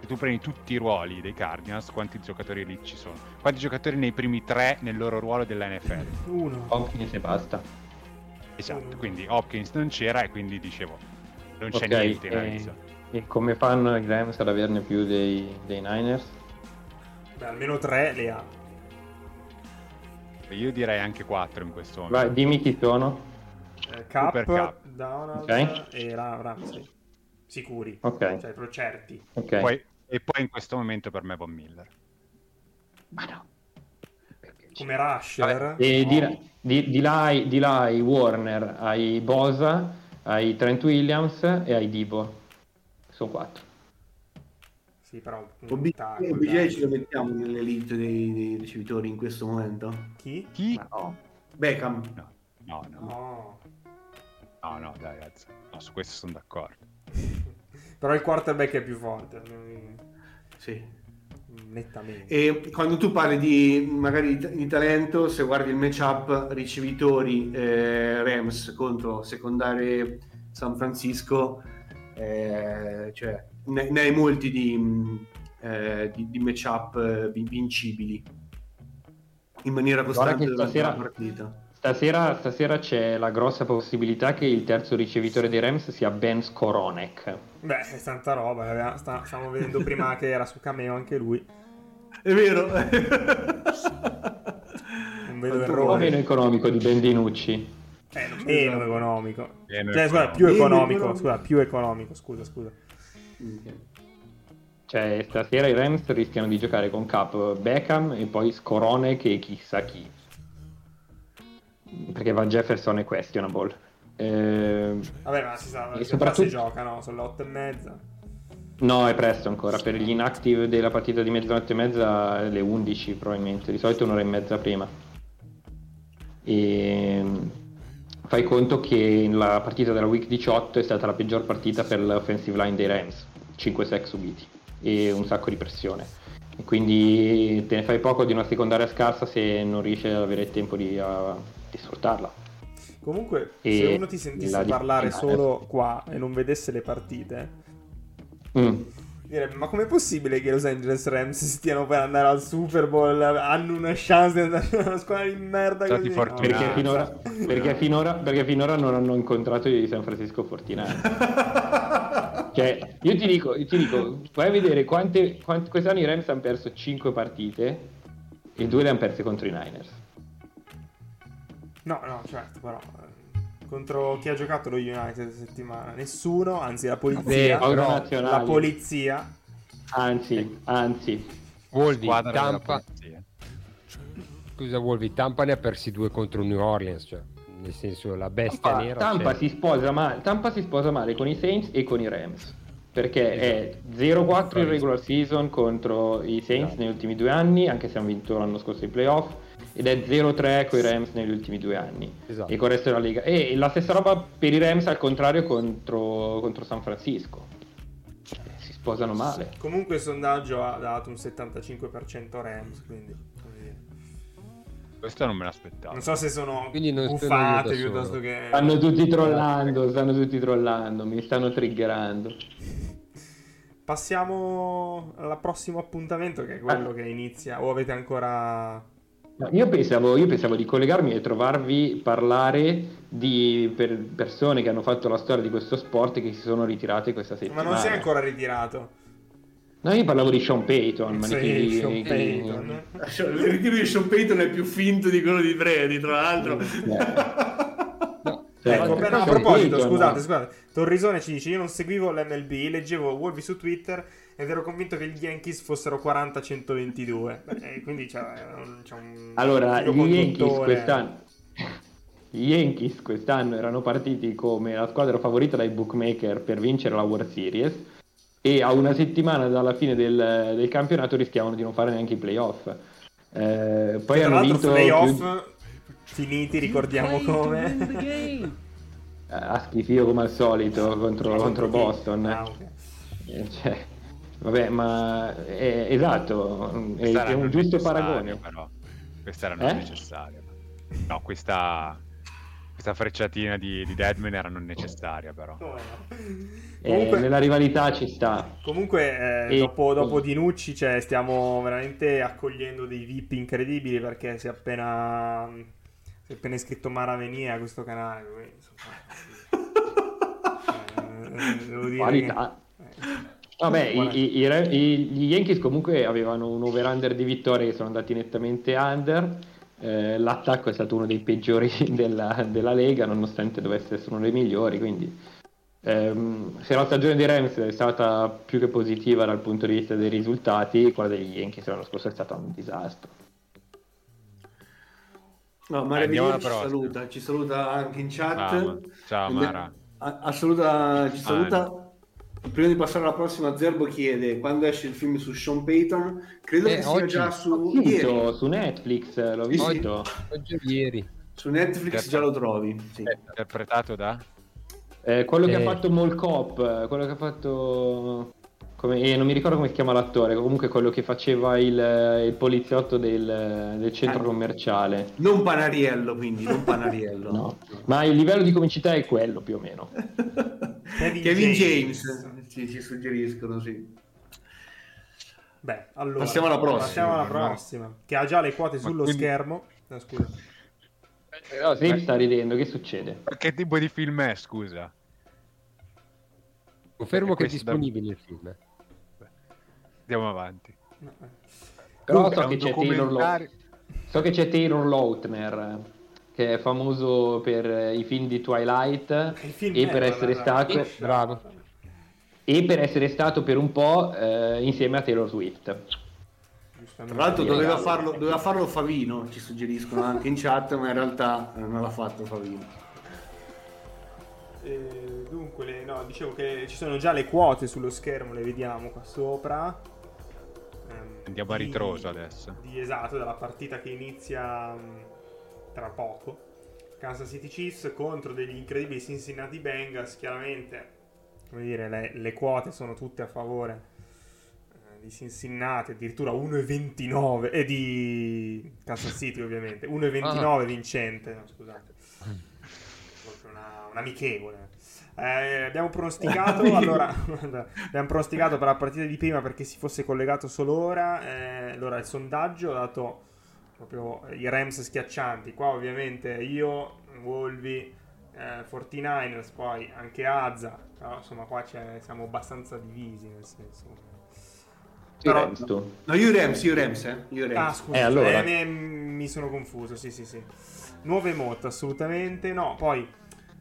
Se tu prendi tutti i ruoli dei Cardinals, quanti giocatori elite ci sono? Quanti giocatori nei primi tre nel loro ruolo della NFL?
Uno.
Hopkins e basta.
Esatto, quindi Hopkins non c'era e quindi dicevo, non c'è
Ok,
niente in
e-
Arizona.
E come fanno i Rams ad averne più dei, dei Niners?
Beh, almeno tre le ha.
Io direi anche 4 in questo momento.
Vai, dimmi chi sono.
Eh, Cup,
Cup.
Donald
Ok.
e Ra- Ramsey. Sicuri.
Ok.
Cioè, proprio certi.
Ok.
Poi- e poi in questo momento per me Von Miller.
Ma no.
Come Rusher.
E di,
no.
di- di là, di là hai Warner, hai Bosa, hai Trent Williams e hai Divo. Sono quattro.
Sì, però
OBJ
dai.
ce lo mettiamo nell'elite dei, dei ricevitori in questo momento?
Chi?
Chi?
No. Beckham.
No, no, no,
No.
no, no, dai, ragazzi. No, su questo sono d'accordo.
Però il quarterback è più forte. mm,
Sì.
Nettamente.
E quando tu parli di magari di, talento, se guardi il matchup ricevitori eh, Rams contro secondari San Francisco, eh, cioè ne, ne hai molti di, mh, eh, di, di matchup eh, vin- vincibili in maniera costante durante
stasera-
la partita.
Stasera, stasera c'è la grossa possibilità che il terzo ricevitore dei Rams sia Ben Skoronek.
Beh, è tanta roba. sta- Stavamo vedendo prima che era su Cameo anche lui.
È vero.
Un po'
errore.
meno economico di Ben Dinucci.
Eh, meno economico.
Meno
Cioè, scusa, più economico.
economico.
Scusa, più economico. Scusa, scusa.
Cioè, stasera i Rams rischiano di giocare con Cap Beckham e poi Skoronek e chissà chi. Perché Van Jefferson è questionable. Eh,
Vabbè, ma si sa,
E soprattutto-
si gioca, no? Sono le otto e mezza.
no, è presto ancora. Per gli inactive della partita di mezzanotte e mezza, le 11 probabilmente. Di solito un'ora e mezza prima. E fai conto che la partita della week 18 è stata la peggior partita per l'offensive line dei Rams. 5 sec subiti e un sacco di pressione. E quindi te ne fai poco di una secondaria scarsa se non riesci ad avere tempo di, uh, di sfruttarla.
Comunque,
E
se uno ti sentisse
la
parlare
difficoltà-
solo qua e non vedesse le partite,
Mm.
direbbe: Ma com'è possibile che i Los Angeles Rams stiano per andare al Super Bowl? Hanno una chance di andare a una squadra di merda
Stati
così?
fortunati.
Perché, finora, perché, finora, perché finora non hanno incontrato i San Francisco 49 cioè io ti dico, io ti dico vai a vedere quante, quante quest'anno i Rams hanno perso 5 partite e due le hanno perse contro i Niners
No, no, certo, però. eh, Contro chi ha giocato lo United questa settimana? Nessuno, anzi la polizia.
Però
nazionale.
la polizia.
anzi anzi
della
Tampa,
polizia.
scusa Wolvi, Tampa ne ha persi due contro New Orleans, cioè, nel senso la bestia
Tampa,
nera
Tampa
c'è.
si sposa male, Tampa si sposa male con i Saints e con i Rams perché è 0-4 in regular season contro i Saints
Esatto.
negli ultimi due anni anche se hanno vinto l'anno scorso i playoff ed è 0-3 con i Rams negli ultimi due anni
Esatto.
e con il resto della lega e la stessa roba per i Rams al contrario contro, contro San Francisco si sposano male
Comunque il sondaggio ha dato un 75% Rams, quindi.
Questo non me l'aspettavo.
Non so se sono
Quindi non sono
buffate piuttosto che.
stanno tutti trollando stanno tutti trollando mi stanno triggerando
Passiamo al prossimo appuntamento che è quello
Ah.
che inizia. O avete ancora.
No, Io pensavo, io pensavo di collegarmi e trovarvi parlare di per- persone che hanno fatto la storia di questo sport e che si sono ritirate questa
Ma
settimana.
non si è ancora ritirato.
No, io parlavo di Sean Payton. ma
Sì,
di
Sean
chi-
Payton.
Cioè, il ritiro di Sean Payton è più finto di quello di Brady, tra l'altro.
Cioè,
Ecco, no, a
Sean
proposito,
Payton-
scusate, scusate. Torrisone ci dice: Io non seguivo l'MLB, leggevo Wolvi su Twitter ed ero convinto che gli Yankees fossero 40-122. Beh, quindi c'è, un- c'è un.
Allora, gli Yankees quest'anno... Gli Yankees quest'anno erano partiti come la squadra favorita dai bookmaker per vincere la World Series e a una settimana dalla fine del, del campionato rischiavano di non fare neanche i playoff. Eh, poi
Tra
hanno
l'altro,
vinto
playoff
più-
finiti, ricordiamo come.
a schifio come al solito contro, contro
chi?
Boston.
Ah, ok.
Eh, cioè, vabbè, ma è, esatto, è, è un giusto paragone.
Però. Questa era non
Eh?
necessaria. No, questa, questa frecciatina di, di Deadman era non necessaria, però.
No?
Eh,
Comunque,
nella rivalità ci sta.
comunque eh,
E-
dopo, dopo Dinucci cioè, stiamo veramente accogliendo dei VIP incredibili perché si è appena, si è appena iscritto Mara Venia a questo canale. quindi, insomma, eh, devo dire
Qualità.
che- eh,
Vabbè, i- i- i gli Yankees comunque avevano un over-under di vittorie che sono andati nettamente under. Eh, l'attacco è stato uno dei peggiori della, della Lega, nonostante dovesse essere uno dei migliori. Quindi, ehm, se la stagione dei Rams è stata più che positiva dal punto di vista dei risultati, quella degli Yankees l'anno scorso è stata un disastro.
No, Maria
Andiamo
Vignola ci saluta, ci saluta anche in chat.
Ciao, ciao, Mara.
a- a- saluta- ci
Ah,
saluta. Prima di passare alla prossima, Zerbo chiede quando esce il film su Sean Payton. Credo
Eh,
che sia
oggi.
già su, ieri.
su Netflix l'ho
Sì,
visto.
Oggi o ieri.
su Netflix
Certo.
già lo trovi. Sì.
Interpretato da?
Eh, quello che
Eh.
ha fatto Mall Cop, quello che ha fatto. Come, eh, non mi ricordo come si chiama l'attore, comunque quello che faceva il, il poliziotto del, del centro
Ah.
commerciale.
Non Panariello, quindi, non Panariello.
No. Ma il livello di comicità è quello più o meno.
Kevin
Kevin,
James.
James, ci, ci suggeriscono, sì.
Beh, allora
Passiamo alla prossima.
Passiamo alla prossima, che ha già le quote sullo
quindi-
schermo. No, scusa.
Però se sta ridendo, che succede?
Che tipo di film è, scusa?
Confermo
E
che è
questo da-
disponibile il film.
Andiamo avanti.
Però
Comunque,
so che, Taylor so che c'è Taylor Lautner, che è famoso per i film di Twilight
Il film
e
è,
per essere stato
Bravo.
e per essere stato per un po' eh, insieme a Taylor Swift.
Tra l'altro doveva farlo, doveva farlo Favino, ci suggeriscono anche in chat, ma in realtà eh, non l'ha fatto Favino.
Eh, dunque, le- no, dicevo che ci sono già le quote sullo schermo, le vediamo qua sopra. Ehm,
Andiamo a
di-
ritroso adesso.
Di, esatto, dalla partita che inizia mh, tra poco. Kansas City Chiefs contro degli incredibili Cincinnati Bengals, chiaramente come dire, le, le quote sono tutte a favore eh, di Cincinnati, addirittura 1,29 e di Kansas City ovviamente, 1,29 vincente, no, scusate, una, un amichevole. Eh, abbiamo pronosticato allora, abbiamo pronosticato per la partita di prima perché si fosse collegato solo ora. Eh, allora il sondaggio ha dato proprio i Rams schiaccianti. Qua ovviamente io, Wolvi, eh, 49ers, poi anche Azza. Però insomma qua siamo abbastanza divisi nel senso.
Però, Rams, tu.
No, io Rams, io Rams, eh. Io Rams.
Ah, scusa,
Eh, allora.
eh, mi, mi sono confuso, sì, sì, sì. Nuove mod, assolutamente no. Poi,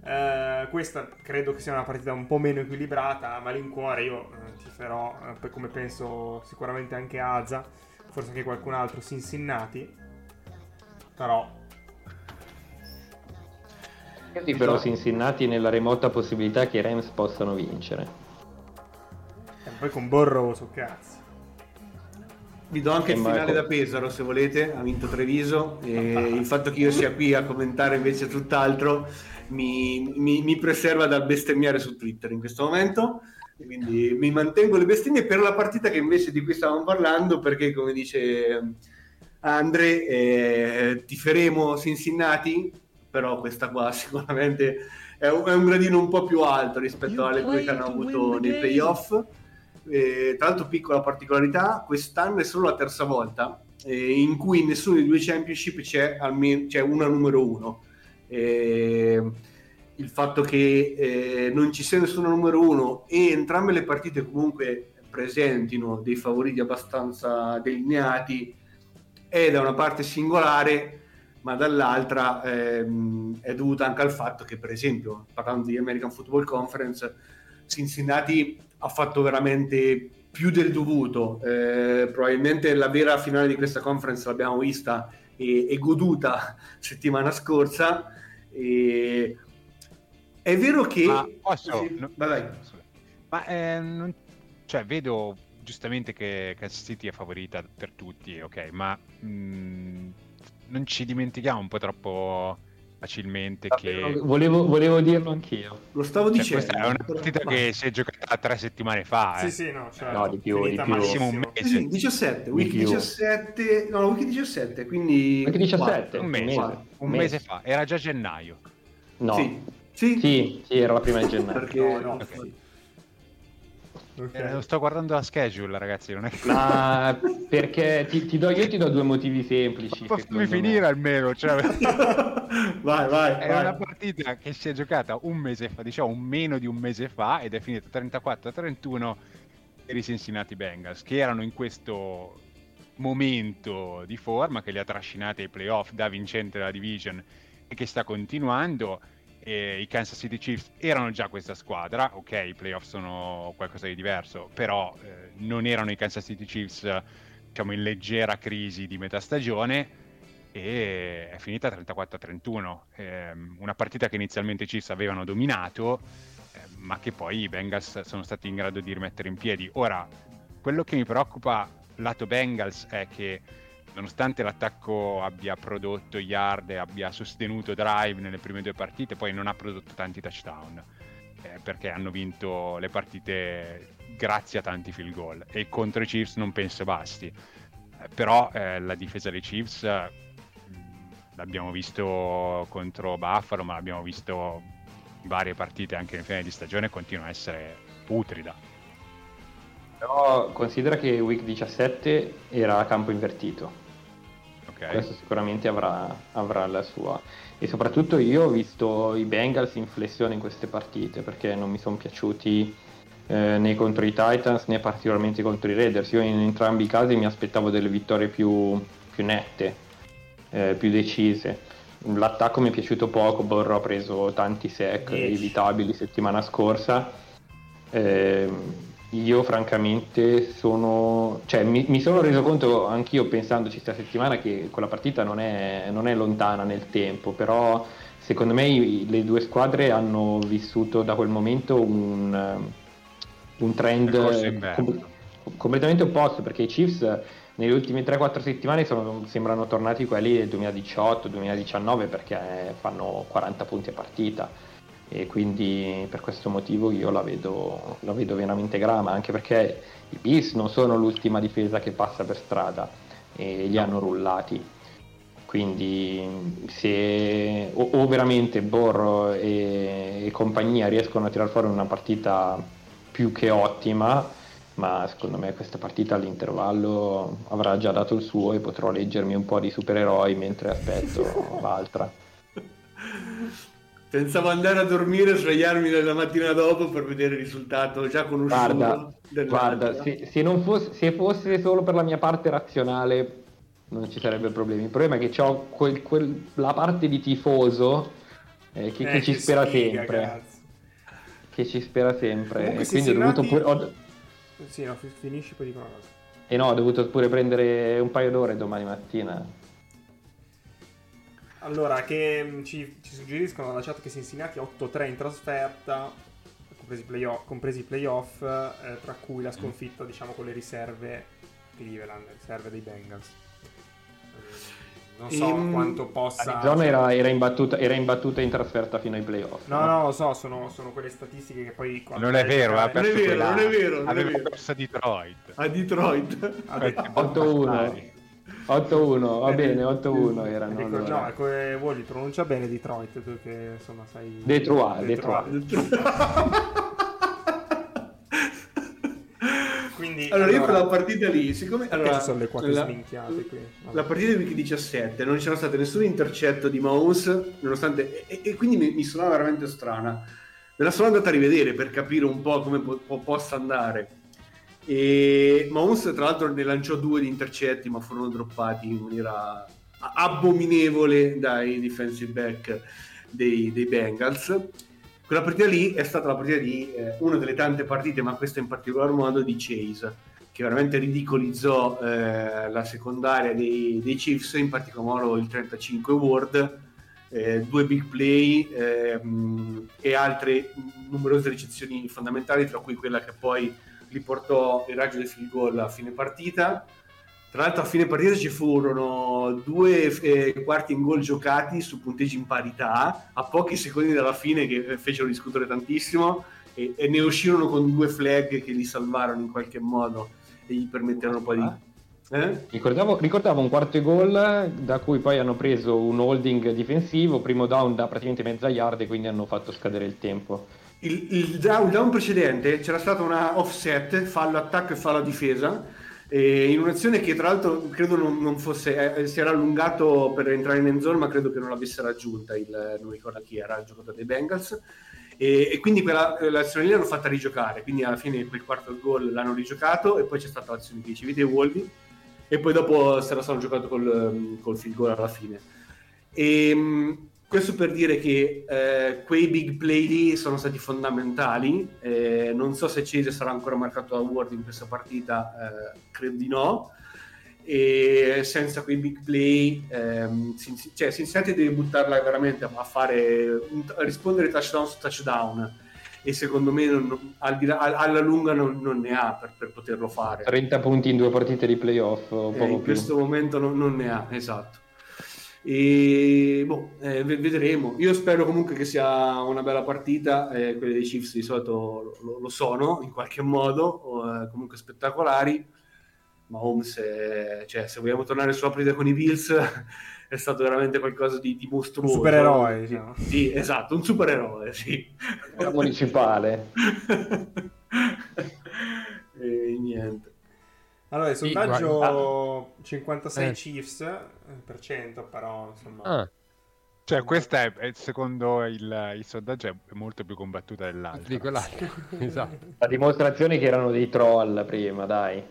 eh, questa credo che sia una partita un po' meno equilibrata. A malincuore io eh, tiferò, eh, per- come penso sicuramente anche Azza, forse anche qualcun altro, Cincinnati. Però,
Sì, però Cincinnati nella remota possibilità che i Rams possano vincere.
eh, poi con Borrow su cazzo.
Vi do anche
E
il
Marco-
finale da Pesaro se volete, ha vinto Treviso e il fatto che io sia qui a commentare invece tutt'altro mi, mi- mi preserva dal bestemmiare su Twitter in questo momento, quindi mi mantengo le bestemmie per la partita che invece di cui stavamo parlando perché come dice Andre eh, tiferemo Cincinnati, però questa qua sicuramente è un, è un gradino un po' più alto rispetto alle due che hanno avuto nei playoff. Eh, tra l'altro, piccola particolarità: quest'anno è solo la terza volta eh, in cui in nessuno dei due championship c'è, almeno, c'è una numero uno. Eh, il fatto che eh, non ci sia nessuno numero uno e entrambe le partite comunque presentino dei favoriti abbastanza delineati è da una parte singolare, ma dall'altra ehm, è dovuta anche al fatto che, per esempio, parlando di American Football Conference, Cincinnati ha fatto veramente più del dovuto. Eh, probabilmente la vera finale di questa conference l'abbiamo vista e, e goduta settimana scorsa. E... È vero che...
Ma posso?
Sì,
No-. Ma eh, non- cioè, vedo giustamente che Kansas City è favorita per tutti, ok, ma mh, non ci dimentichiamo un po' troppo facilmente che
Volevo, volevo dirlo anch'io.
Lo stavo
cioè,
dicendo.
questa è una partita
Ma-
che si è giocata tre settimane fa. eh.
Sì, sì, no, cioè,
No, di più, di più.
Massimo un mese.
Sì, sì, 17, week
Di più.
17, no, week 17, quindi...
Anche 17?
Un
Un
mese,
mese.
un mese
mese.
fa, era già gennaio.
No.
Sì, sì,
Sì, sì, era la prima di gennaio.
perché...
No, no,
Ok.
Sì. Ok.
Eh, sto guardando la schedule, ragazzi, non è che...
Ma perché ti, ti do, io ti do due motivi semplici.
Ma fammi
secondo me.
finire almeno, cioè...
vai, vai,
È
vai.
una partita che si è giocata un mese fa, diciamo un meno di un mese fa, ed è finita 34-31 per i Cincinnati Bengals, che erano in questo momento di forma che li ha trascinati ai playoff da vincente della division e che sta continuando. E I Kansas City Chiefs erano già questa squadra, ok, i playoff sono qualcosa di diverso, però eh, non erano i Kansas City Chiefs, eh, diciamo, in leggera crisi di metà stagione e è finita 34-31. Ehm, una partita che inizialmente i Chiefs avevano dominato, eh, ma che poi i Bengals sono stati in grado di rimettere in piedi. Ora, quello che mi preoccupa lato Bengals è che nonostante l'attacco abbia prodotto yard e abbia sostenuto drive nelle prime due partite, poi non ha prodotto tanti touchdown. eh, perché hanno vinto le partite grazie a tanti field goal e contro i Chiefs non penso basti. Eh, però eh, la difesa dei Chiefs mh, l'abbiamo visto contro Buffalo, ma l'abbiamo visto in varie partite anche in fine di stagione, continua a essere putrida.
Però considera che week 17 era a campo invertito.
Ok?
Questo sicuramente avrà, avrà la sua. E soprattutto io ho visto i Bengals in flessione in queste partite perché non mi sono piaciuti eh, né contro i Titans né particolarmente contro i Raiders. Io in entrambi i casi mi aspettavo delle vittorie più, più nette, eh, più decise. L'attacco mi è piaciuto poco, Borro ha preso tanti sec evitabili settimana scorsa. Ehm, io francamente sono, cioè, mi, mi sono reso conto anch'io pensandoci questa settimana che quella partita non è, non è lontana nel tempo, però secondo me i- le due squadre hanno vissuto da quel momento un, eh, un trend eh, com- completamente opposto perché i Chiefs nelle ultime 3-4 settimane sono- sembrano tornati quelli del 2018-2019 perché fanno 40 punti a partita. E quindi per questo motivo io la vedo, la vedo veramente grama, anche perché i Bills non sono l'ultima difesa che passa per strada e li hanno rullati. Quindi se o, o veramente Borro e, e compagnia riescono a tirare fuori una partita più che ottima, ma secondo me questa partita all'intervallo avrà già dato il suo e potrò leggermi un po' di supereroi mentre aspetto l'altra.
Pensavo andare a dormire e svegliarmi la mattina dopo per vedere il risultato già conosciuto.
Guarda, guarda se, se, fosse, se, fosse, solo per la mia parte razionale non ci sarebbe problemi. Il problema è che ho quel, quel, la parte di tifoso eh, che, eh, che, ci spera sfiga, sempre. Cazzo. Che ci spera sempre. Comunque, e quindi ho dovuto pure... Ho...
Sì, no, finisci poi dico una cosa.
E no, ho dovuto pure prendere un paio d'ore domani mattina
allora, che mm, ci, ci suggeriscono dalla chat che Cincinnati 8-3 in trasferta, compresi i playoff, compresi playoff eh, tra cui la sconfitta diciamo con le riserve Cleveland, le riserve dei Bengals. Eh, non so in... quanto possa.
Arizona era, era, imbattuta, era imbattuta in trasferta fino ai playoff.
No, no, lo so, sono, sono quelle statistiche che poi.
Non è vero, ha
non è vero, non è vero.
Aveva perso a Detroit.
A Detroit.
8-1. 8-1, va bene, 8-1 erano.
Dico, allora. No, ecco, eh, Wally pronuncia bene Detroit, perché insomma sai...
Detroit, Detroit.
Detroit. Quindi,
allora, allora, io quella partita lì, siccome allora,
sono le quattro la, sminchiate qui.
La partita di week 17 non c'era stato nessun intercetto di Mahomes, nonostante e, e quindi mi, mi, suonava veramente strana. Me la sono andata a rivedere per capire un po' come po- possa andare. E Mahomes tra l'altro ne lanciò due di intercetti ma furono droppati in maniera abominevole dai defensive back dei, dei Bengals. Quella partita lì è stata la partita di eh, una delle tante partite ma questa in particolar modo di Chase che veramente ridicolizzò eh, la secondaria dei, dei, Chiefs in particolar modo il 35 Ward eh, due big play ehm, e altre numerose ricezioni fondamentali tra cui quella che poi li portò il raggio del field goal a fine partita. Tra l'altro a fine partita ci furono due eh, quarti in gol giocati su punteggi in parità, a pochi secondi dalla fine che fecero discutere tantissimo e, e ne uscirono con due flag che li salvarono in qualche modo e gli permetterono poi di...
Eh? Ricordavo, ricordavo, un quarto gol da cui poi hanno preso un holding difensivo, primo down da praticamente mezza yard e quindi hanno fatto scadere il tempo
il, il, down, precedente c'era stata una offset, fallo attacco e fallo difesa, e in un'azione che tra l'altro credo non, non fosse, eh, si era allungato per entrare in end zone, ma credo che non l'avesse raggiunta, il, non ricordo chi era, il giocatore dei Bengals. E, e quindi quella, l'azione lì l'hanno fatta rigiocare, quindi alla fine quel quarto gol l'hanno rigiocato e poi c'è stata l'azione che dicevi dei Wolvi e poi dopo se la sono giocato col, col field goal alla fine. E, questo per dire che eh, quei big play lì sono stati fondamentali. Eh, non so se Cese sarà ancora marcato da Ward in questa partita, eh, credo di no. E senza quei big play, ehm, cioè Cincinnati deve buttarla veramente a fare a rispondere touchdown su touchdown. E secondo me non, al, alla lunga non, non ne ha per, per, poterlo fare.
30 punti in due partite di playoff.
Eh, in più. questo momento non, non ne ha, esatto. E boh, eh, vedremo. Io spero comunque che sia una bella partita. Eh, quelle dei Chiefs di solito lo, lo sono in qualche modo, o, eh, comunque spettacolari. Ma Holmes, cioè, se vogliamo tornare sulla partita con i Bills, è stato veramente qualcosa di, di mostruoso.
Un supereroe, diciamo.
Sì, esatto, un supereroe, sì.
Una municipale.
e niente.
Allora, il sondaggio sì, 56 eh. Chiefs eh, per cento, però insomma... Ah.
Cioè, questa è, secondo il, il, sondaggio, è molto più combattuta dell'altra.
Di quell'altra, esatto.
La dimostrazione che erano dei troll prima, dai.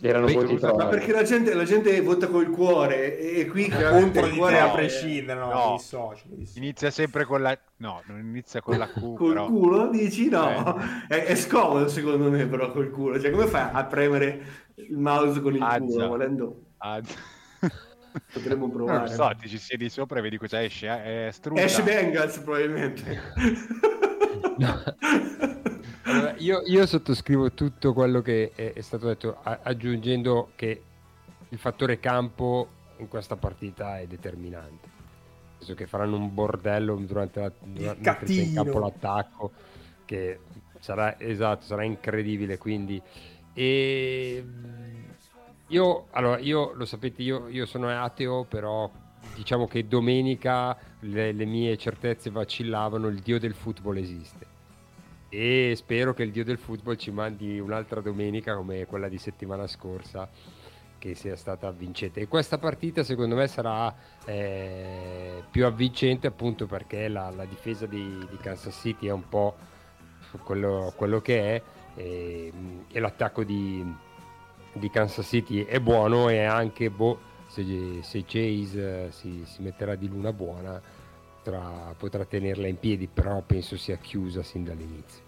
Erano Beh, voti troll.
Ma perché la gente, la gente vota col cuore e qui
chiaramente il cuore a prescindere, no, no. Soci,
inizia sempre con la... No, non inizia con la Q,
Col
però.
culo? Dici no. Eh. È, è, scomodo secondo me però col culo. Cioè, come fai a premere il mouse con il Azza. culo volendo... Azza. Potremmo provare.
Non so, ti ci siedi sopra e vedi cosa esce. Eh,
esce Bengals probabilmente.
no. allora, io, io, sottoscrivo tutto quello che è, è stato detto, a, aggiungendo che il fattore campo in questa partita è determinante. senso che faranno un bordello durante, la, durante in campo l'attacco che sarà esatto, sarà incredibile quindi. E io allora io lo sapete io, io sono ateo però diciamo che domenica le, le mie certezze vacillavano il dio del football esiste e spero che il dio del football ci mandi un'altra domenica come quella di settimana scorsa che sia stata vincente. E questa partita secondo me sarà eh, più avvincente appunto perché la, la difesa di, di Kansas City è un po' quello, quello che è e, e l'attacco di, di Kansas City è buono e anche boh, se, se Chase eh, si, si metterà di luna buona potrà, potrà tenerla in piedi però penso sia chiusa sin dall'inizio.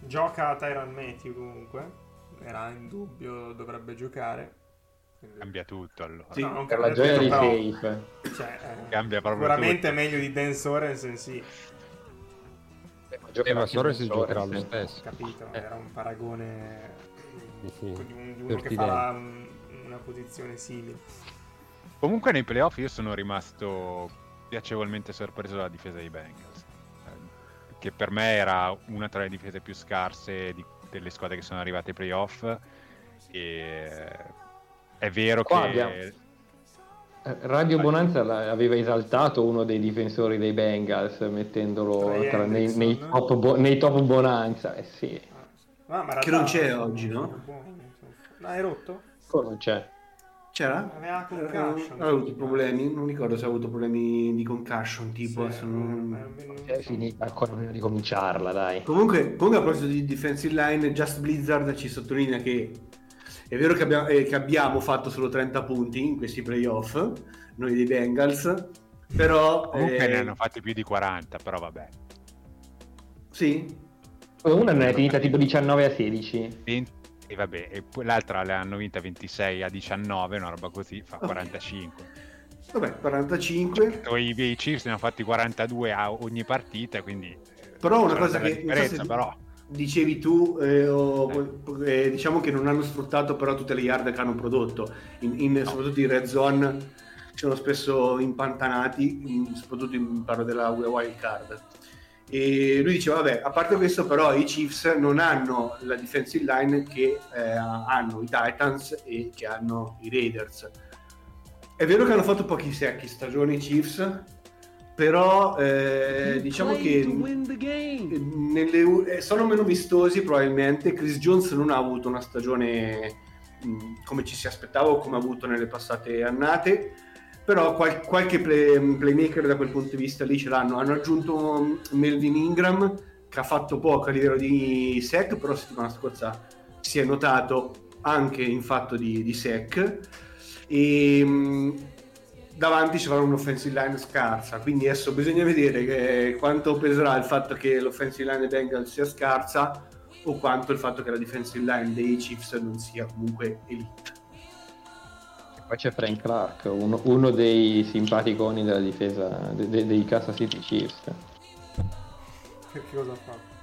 Gioca Tyran Matthew comunque. Era in dubbio, dovrebbe giocare. Quindi-
Cambia tutto allora.
Sì,
No,
Per la
cambia
gioia
tutto,
di
però,
safe.
cioè, eh,
Cambia proprio
Sicuramente è
tutto.
meglio di Dan Sorensen, sì.
Eh, ma Sorensen giocherà lo stesso.
Capito,
Eh.
era un paragone
Sì, sì.
di, un- di uno che
Dirty
fa la- un- una posizione simile.
Comunque nei playoff io sono rimasto piacevolmente sorpreso dalla difesa dei Bengals, eh, che per me era una tra le difese più scarse di- delle squadre che sono arrivate ai playoff. E eh, è vero
Qua
che
abbiamo- Eh, Radio Bonanza aveva esaltato uno dei difensori dei Bengals mettendolo tra- nei, nei top, bo- nei top Bonanza. Eh sì,
Ah,
Che non c'è oggi, no?
No, hai rotto?
Ancora non c'è.
C'era?
Aveva concussion.
Ha avuto problemi, non ricordo se ha avuto problemi di concussion tipo.
Sì,
non-
non-
È finita ancora prima di cominciarla, dai.
Comunque, comunque a proposito di defensive line, Just Blizzard ci sottolinea che è vero che abbiamo, eh, che abbiamo fatto solo 30 punti in questi playoff, noi dei Bengals, però...
comunque
eh,
ne hanno fatti più di 40, però vabbè.
Sì,
Una non è finita tipo 19 a 16.
20 e vabbè, e poi l'altra le hanno vinta 26 a 19, una roba così, fa 45.
vabbè, 45.
I, i Chiefs ne hanno fatti 42 a ogni partita, quindi... eh,
Però una cosa che- so
però...
Dicevi tu, eh, o- eh, diciamo che non hanno sfruttato però tutte le yard che hanno prodotto, in, in- soprattutto in red zone sono spesso impantanati, in- soprattutto in, parlo della wild card. E lui diceva, vabbè, a parte questo però i Chiefs non hanno la defensive line che eh, hanno i Titans e che hanno i Raiders. È vero che hanno fatto pochi sack in stagione i Chiefs, però eh, diciamo che nelle eh, sono meno vistosi probabilmente. Chris Jones non ha avuto una stagione mh, come ci si aspettava o come ha avuto nelle passate annate. Però qual- qualche play- playmaker da quel punto di vista lì ce l'hanno. Hanno aggiunto mh, Melvin Ingram che ha fatto poco a livello di sec, però settimana scorsa si è notato anche in fatto di, di sec. E mh, davanti c'era un'offensive line scarsa, quindi adesso bisogna vedere quanto peserà il fatto che l'offensive line Bengals sia scarsa o quanto il fatto che la defensive line dei Chiefs non sia comunque elite.
Poi c'è Frank Clark, uno, uno dei simpaticoni della difesa de- de- dei Kansas City Chiefs.
Che che cosa ha fatto?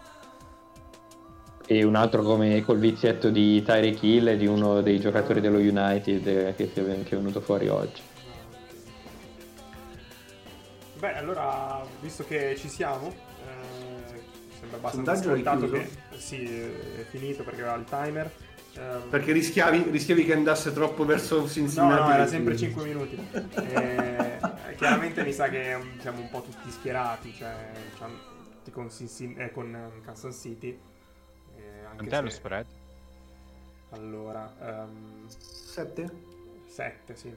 E un altro come col vizietto di Tyreek Hill e di uno dei giocatori dello United eh, che, si è ven- che è venuto fuori oggi.
Beh, allora, visto che ci siamo, eh, sembra abbastanza scontato che sì, è finito perché aveva il timer. Ehm,
Perché rischiavi, rischiavi che andasse troppo verso
No,
Cincinnati.
no, era
e-
sempre 5 minuti. Eh, chiaramente mi sa che um, siamo un po' tutti schierati, cioè, cioè, tutti con, Cincin- eh, con um, Kansas City. Eh, anche
Quant'è lo spread?
Allora, um,
Sette?
7, sì.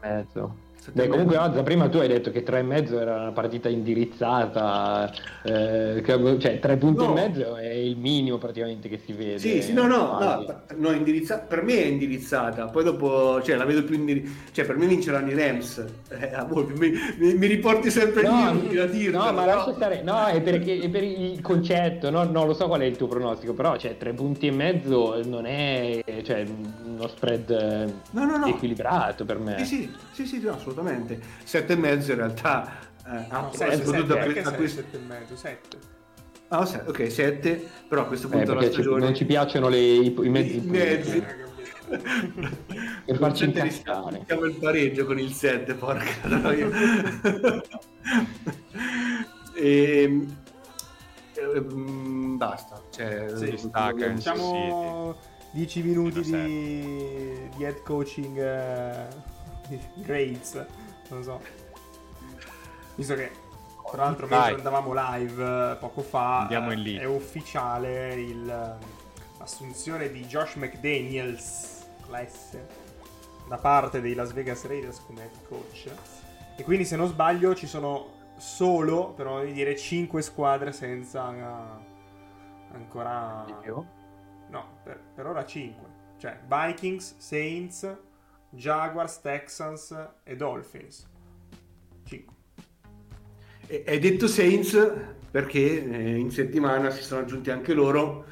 Mezzo. Beh,
e
comunque
mezzo.
Ozza, prima tu hai detto che 3,5 era una partita indirizzata, eh, che- cioè 3 punti
No.
e mezzo è il minimo praticamente che si vede.
Sì, sì, no, no,
quasi.
no, no, indirizza- per me è indirizzata, poi dopo, cioè, la vedo più indirizzata, cioè, per me vinceranno i Rams, eh, mi, mi- mi riporti sempre
No,
lì, a dirlo,
no, ma lascia stare, no, è perché è per il concetto, no, no, lo so qual è il tuo pronostico, però cioè, tre punti e mezzo non è cioè, uno spread
no.
equilibrato per me.
Sì, sì, sì, sì, no, assolutamente. Sette e mezzo in realtà, eh,
No,
poi
7,
soprattutto a que-
perché
a
7,
questo...
7 e mezzo, 7.
Ah, ok, sette, però a questo
Eh,
punto della
perché ci-
stagione...
non ci piacciono le- i, i mezzi
I
punti.
mezzi.
Per farci incazzare.
Siamo il pareggio con il 7, porca troia. e, ehm, basta. Cioè,
Sì,
Ci sta,
non-
Kansas
Diciamo 10 minuti di, di head coaching eh, di grades, non so. Visto che tra l'altro mentre
Vai.
andavamo live eh, poco fa
Andiamo in
eh,
lì.
è ufficiale il, eh, l'assunzione di Josh McDaniels la S, da parte dei Las Vegas Raiders come head coach. E quindi se non sbaglio ci sono solo, per non dire, 5 squadre senza eh, ancora...
Di più?
No, per, per ora 5. Cioè Vikings, Saints, Jaguars, Texans e Dolphins. 5.
E- Hai detto Saints perché eh, in settimana si sono aggiunti anche loro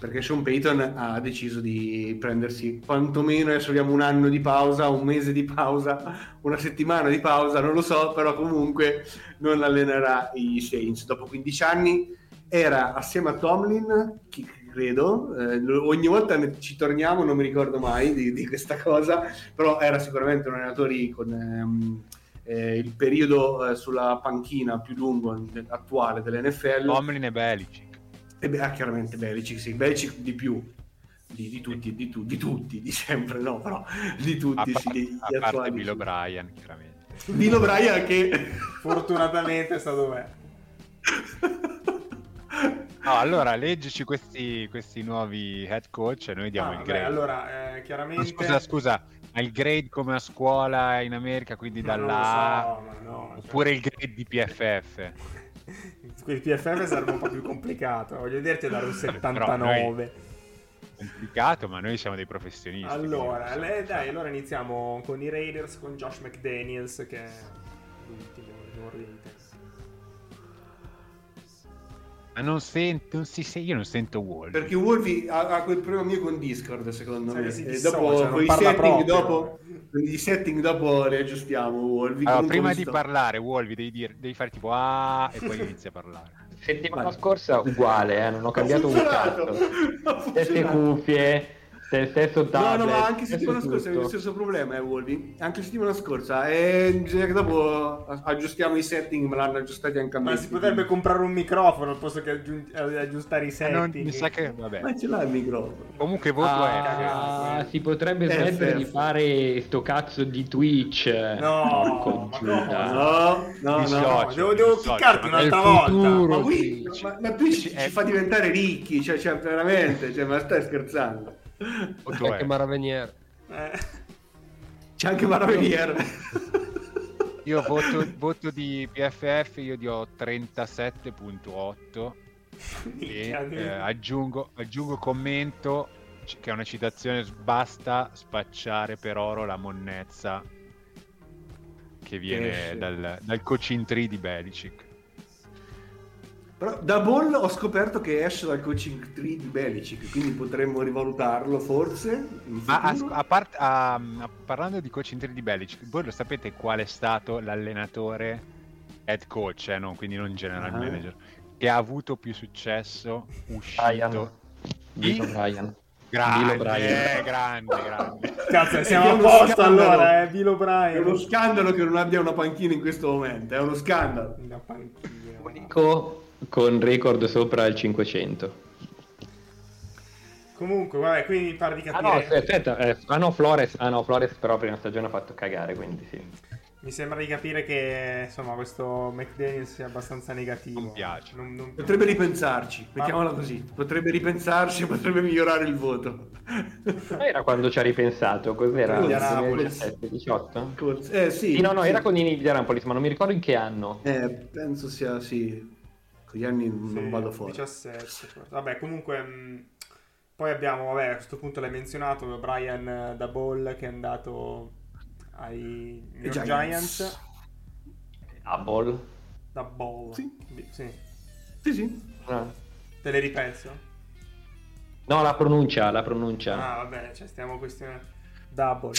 perché Sean Payton ha deciso di prendersi quantomeno adesso abbiamo un anno di pausa, un mese di pausa, una settimana di pausa, non lo so, però comunque non allenerà i Saints. Dopo 15 anni era assieme a Tomlin, chi credo, eh, ogni volta ne- ci torniamo, non mi ricordo mai di, di questa cosa, però era sicuramente un allenatore con ehm, eh, il periodo eh, sulla panchina più lungo attuale dell'NFL.
Tomlin e Belichick.
E beh, ah, chiaramente Belichick, sì, Belichick di più. Di, di tutti, di, tu- di tutti, di sempre, no, però di
A,
tutti, sì,
par-
di,
a parte Bill
sì.
O'Brien, chiaramente.
Bill O'Brien che...
Fortunatamente sta dov'è.
No, allora, leggici questi, questi nuovi head coach e noi diamo
Ah,
il grade.
allora, eh, chiaramente...
Scusa, scusa, ma il grade come a scuola in America, quindi dalla
so, ma no, cioè-
oppure il grade di PFF?
Il PFF sarebbe un po' più complicato. Voglio dirti dare un
Però
79.
Complicato, ma noi siamo dei professionisti.
Allora, le- dai, allora iniziamo con i Raiders, con Josh McDaniels, che è l'ultimo esordente.
Ma non sento, non si se- io non sento Wolf.
Perché Wolvi ha, ha quel problema mio con Discord, secondo
Sai
me.
si
E dopo, i
parla
setting dopo, con i setting dopo li aggiustiamo, Wolvi.
Allora, prima di
visto-
parlare, Wolvi, devi, dire, devi fare tipo ah e poi inizi a parlare.
Settimana scorsa uguale, eh, non ho cambiato un cazzo. Stesse cuffie, ste- stesso
No,
tablet.
no, ma anche settimana scorsa avevo lo stesso problema, eh, Wolvi. Anche settimana scorsa. E bisogna che dopo aggiustiamo i setting, me l'hanno aggiustati anche a me.
Ma si potrebbe comprare un microfono al posto che aggiun- eh, aggiustare i
Eh,
setting.
non- mi sa che vabbè.
Ma ce l'ha il microfono.
Comunque voto
Ah,
è
si potrebbe
Eh,
smettere di fare sto cazzo di Twitch.
No?
No, no, no.
No, devo, devo
il
un'altra volta.
futuro.
Ma, qui,
sì.
ma, ma Twitch ci, ci fa diventare ricchi, cioè, cioè veramente, cioè, ma stai scherzando?
Voto
Anche
è.
Maravenier.
Eh,
C'è anche Maravenier.
Io voto, voto di PFF, io do 37.8 e eh, aggiungo, aggiungo commento che è una citazione basta spacciare per oro la monnezza che viene
Esce.
dal, dal coaching tree di Belichick.
Però da Ball ho scoperto che esce dal coaching tree di Belichick, quindi potremmo rivalutarlo forse.
Ma a- a part- a- a- parlando di coaching tree di Belichick, voi lo sapete qual è stato l'allenatore head coach, eh, no? quindi non general
Ah.
manager, che ha avuto più successo uscito?
Bill
Chi?
O'Brien.
Grande,
Bill O'Brien.
eh, grande, grande.
Cazzo, siamo a posto
scandalo.
allora, eh, Bill
È uno scandalo che non abbia una panchina in questo momento, è uno scandalo.
Una panchina.
Unico con record sopra il 500.
Comunque, vabbè, quindi mi pare di
Ah no,
capire.
aspetta, eh, ah no, Flores, ah no, Flores però prima stagione ha fatto cagare, quindi sì.
Mi sembra di capire che insomma questo McDaniel sia abbastanza negativo.
Non piace.
Non, non-
Potrebbe ripensarci, mettiamola così. Potrebbe ripensarci potrebbe migliorare il voto.
Ma era quando ci ha ripensato, cos'era?
Indianapolis.
2017, 18?
Forse- Eh sì.
Sì, no, no,
sì.
era con i Indianapolis, ma non mi ricordo in che anno.
Eh, penso sia sì. Con gli anni
Sì,
non vado fuori.
17. forse. Vabbè, comunque. mh, poi abbiamo, vabbè, a questo punto l'hai menzionato, Brian da Ball che è andato ai New
Giants.
Giants. Da Ball.
Sì.
Di- sì.
Sì, sì.
No.
Te le ripenso?
No, la pronuncia, la pronuncia.
Ah, vabbè, cioè stiamo questionando. Double.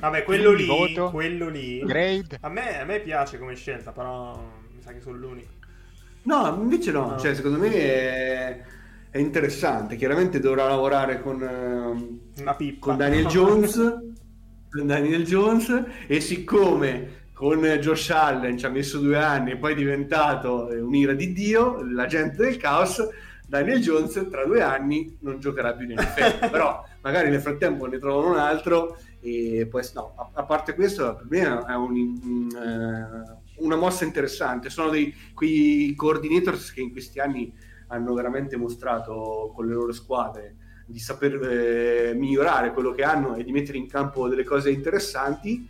Vabbè, quello lì, quello lì.
Grade?
A me, a me piace come scelta, però sa che sono l'unico.
No, invece no,
No.
cioè secondo me è, è interessante. Chiaramente dovrà lavorare con, eh, con Daniel Jones, con Daniel Jones e siccome con Josh Allen ci ha messo due anni e poi è diventato eh, un'ira di Dio, l'agente del caos, Daniel Jones tra due anni non giocherà più in NFL, però magari nel frattempo ne trovano un altro e poi no, a, a parte questo per me è un, un, eh, una mossa interessante, sono dei, quei coordinators che in questi anni hanno veramente mostrato con le loro squadre di saper eh, migliorare quello che hanno e di mettere in campo delle cose interessanti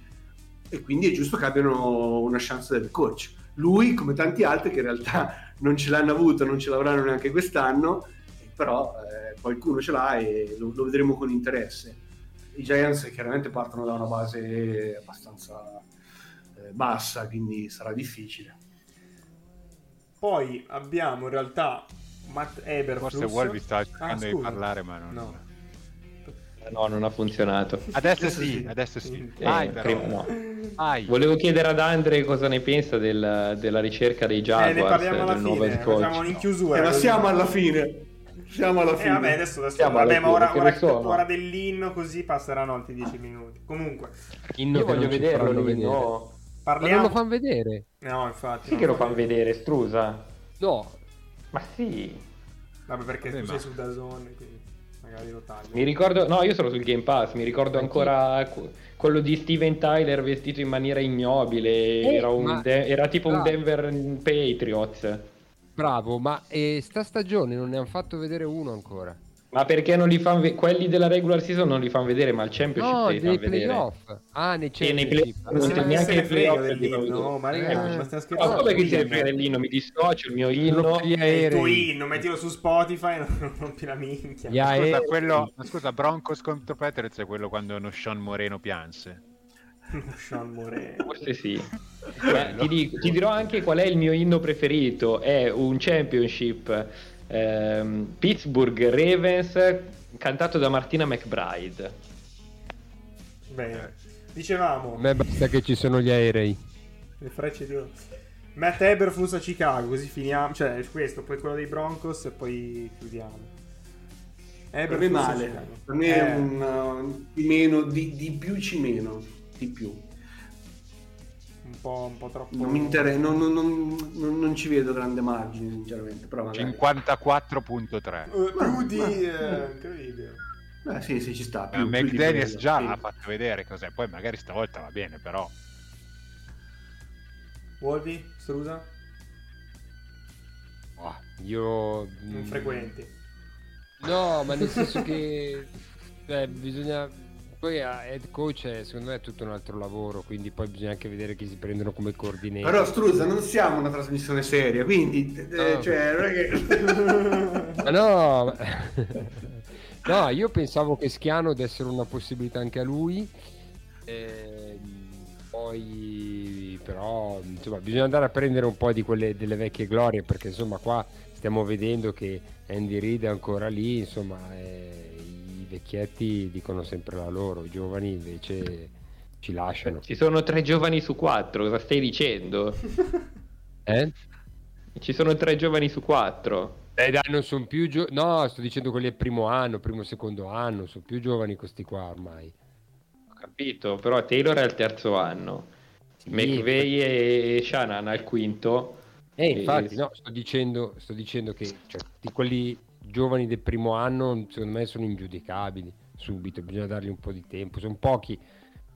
e quindi è giusto che abbiano una chance del coach. Lui, come tanti altri che in realtà non ce l'hanno avuto, non ce l'avranno neanche quest'anno, però eh, qualcuno ce l'ha e lo, lo, vedremo con interesse. I Giants chiaramente partono da una base abbastanza bassa, quindi sarà difficile.
Poi abbiamo in realtà Matt Eberflus.
Forse Wolby stava cercando ah, di parlare, ma non...
No.
No, non ha funzionato.
Adesso sì, adesso sì. Eh,
prima no. Vai. Volevo chiedere ad Andre cosa ne pensa del, della ricerca dei Jaguars,
eh, ne parliamo alla
del
fine. Siamo in chiusura.
Eh, ma siamo alla fine. Siamo alla fine.
Eh, vabbè, adesso, adesso
Siamo
vabbè,
alla
ma ora, ora,
so,
ora
no?
dell'inno così passeranno altri 10 minuti. Comunque,
Inno
Io voglio
ci
vederlo
faranno
no.
Ma non
parliamo...
lo fanno vedere?
No, infatti.
Sì
non
che lo
fa
fanno vedere, strusa.
No,
Ma sì.
Vabbè, perché
Vabbè,
tu
ma-
sei su Dazone, quindi magari lo taglio.
Mi ricordo, no, io sono sul Game Pass, mi ricordo ancora que- quello di Steven Tyler vestito in maniera ignobile,
Eh,
era, un
ma-
De- era tipo un
Ah.
Denver Patriots.
bravo, ma eh, sta stagione non ne hanno fatto vedere uno ancora.
Ma perché non li fanno quelli della regular season non li fanno vedere, ma il championship
No,
li fanno
nei
vedere.
playoff. Ah, nei
E nei
championship.
play-
Ma
non
se
neanche
se ne
il
frega
playoff
no, ma ragazzi,
eh.
ma
Ma
scherzando.
come che
è-
frega dell'inno? Mi dissocio, il mio inno.
il tuo inno, mettilo su Spotify, non rompi la minchia.
Gli
Scusa, quello, scusa, Broncos contro Patriots è quello quando uno Sean Moreno pianse.
Sean Moreno.
Forse sì. Ma ti, dico- ti dirò anche qual è il mio inno preferito. È un championship ehm, Pittsburgh Ravens cantato da Martina McBride.
Bene. Dicevamo,
A me basta che ci sono gli aerei.
le frecce di Matt Eberflus a Chicago, così finiamo. Cioè, questo, poi quello dei Broncos e poi chiudiamo.
Per
Eberflus
me
a
male, per me
Eh,
è un uh, di meno, di, di più ci meno, di più.
Un po', un po' troppo.
Non mi interessa, non, non- non- non- non ci vedo grande margine sinceramente, però magari...
54.3.
Eh, più di.
Ma-
eh, incredibile.
Eh, sì, sì, ci sta.
Eh,
Più, di
McDaniels già
sì.
ha fatto vedere cos'è, poi magari stavolta va bene, però
Wolvi, Strusa?
oh,
Io...
Non
mm,
frequenti.
No, ma nel senso che cioè, bisogna poi a head coach secondo me è tutto un altro lavoro, quindi poi bisogna anche vedere chi si prendono come coordinator.
Però Struzza, non siamo una trasmissione seria, quindi... eh,
No.
cioè, non è che...
Ma no, no, io pensavo che Schiano dessero una possibilità anche a lui. ehm, poi però insomma bisogna andare a prendere un po' di quelle delle vecchie glorie perché insomma qua stiamo vedendo che Andy Reid è ancora lì insomma eh, vecchietti dicono sempre la loro i giovani invece ci lasciano
Ci sono tre giovani su quattro, cosa stai dicendo?
eh?
Ci sono tre giovani su quattro.
Eh, dai, non sono più giovani no sto dicendo quelli del primo anno primo secondo anno sono più giovani questi qua ormai
Ho capito, però Taylor è al terzo anno.
Sì,
McVeigh e Shannon al quinto.
Eh, infatti,
E-
no, sto dicendo, sto dicendo che cioè, di quelli giovani del primo anno, secondo me, sono ingiudicabili subito. Bisogna dargli un po' di tempo. Sono pochi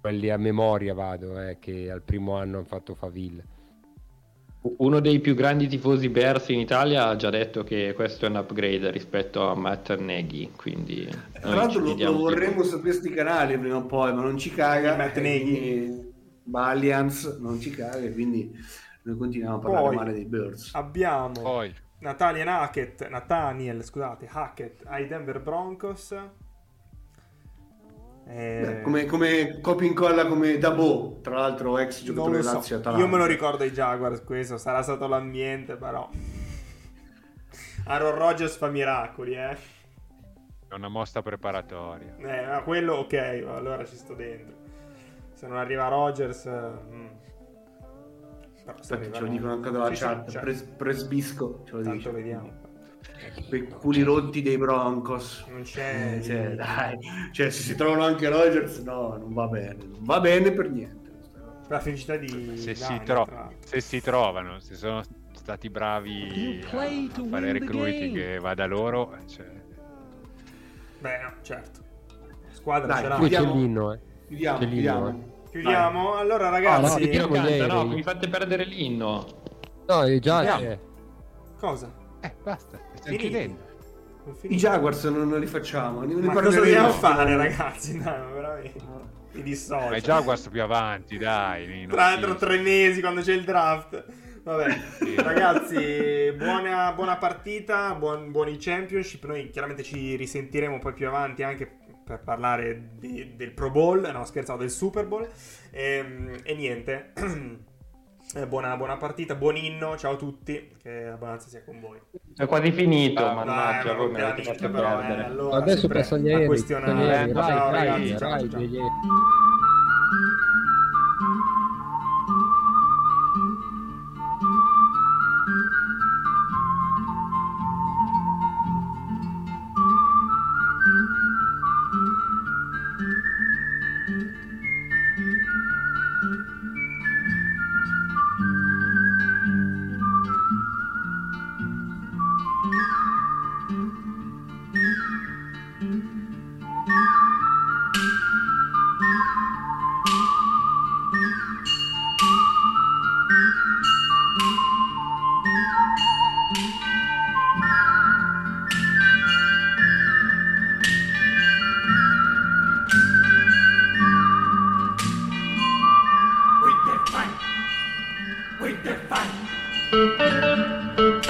quelli a memoria, vado, eh, che al primo anno hanno fatto faville.
Uno dei più grandi tifosi Bears in Italia ha già detto che questo è un upgrade rispetto a Matt Nagy, quindi
Tra l'altro lo, lo vorremmo su questi canali prima o poi, ma non ci caga.
Matt Nagy.
quindi Valiance non ci caga, e quindi noi continuiamo a parlare
Poi-
male dei Birds.
Abbiamo
poi
Nathaniel Hackett, Nathaniel, scusate, Hackett ai Denver Broncos. Eh,
come, come copia incolla come Dabo, tra l'altro ex giocatore
so.
Lazio Atalanta.
Io me lo ricordo ai Jaguars questo, sarà stato l'ambiente però. Aaron Rodgers fa miracoli, eh.
è una mossa preparatoria.
Eh, ma quello ok, allora ci sto dentro. Se non arriva Rodgers... eh, mm. Però arriva
ce lo dicono anche dalla
Sì,
chat.
cioè,
Pres- presbisco, ce lo
tanto
dice.
vediamo.
quei culi rotti dei Broncos.
Non c'è...
Eh, cioè, dai, cioè, se si trovano anche Rogers, no, non va bene, non va bene per niente.
La felicità di...
Se si, tro-
tra-
se si trovano, se sono stati bravi a fare recruiting che va da loro, cioè,
Beh, no, certo. Squadra
Dai,
ce l'ha.
L'inno, eh.
Chiudiamo,
C'è l'inno,
chiudiamo.
Allora,
Ah, no,
ragazzi...
ti chiedo-
Canta,
ieri.
no, mi fate perdere l'inno.
No, è già c'è.
Cosa?
eh, basta, stiamo chiudendo.
Non
I. Jaguars non, non li facciamo. Ne
Ma cosa
parleremo.
dobbiamo fare, ragazzi? Dai, ma veramente. Mi dissocio.
Ma è già questo più avanti, dai.
Tra, tra tre mesi quando c'è il draft. Vabbè,
Sì.
ragazzi, buona, buona partita, buon- buoni championship. Noi chiaramente ci risentiremo poi più avanti anche per parlare di- del Pro Bowl, no scherzavo, del Super Bowl. Ehm, E, niente, Eh, buona, buona partita, buon inno, ciao a tutti, che la buonanza sia con voi.
È quasi finito,
Ah,
mannaggia,
Dai,
me
minchia, però, eh, allora,
Adesso
sempre
passa gli
a
aerei.
questionare. Ciao,
Vai,
ragazzi, ciao,
vai,
ciao.
vai.
Música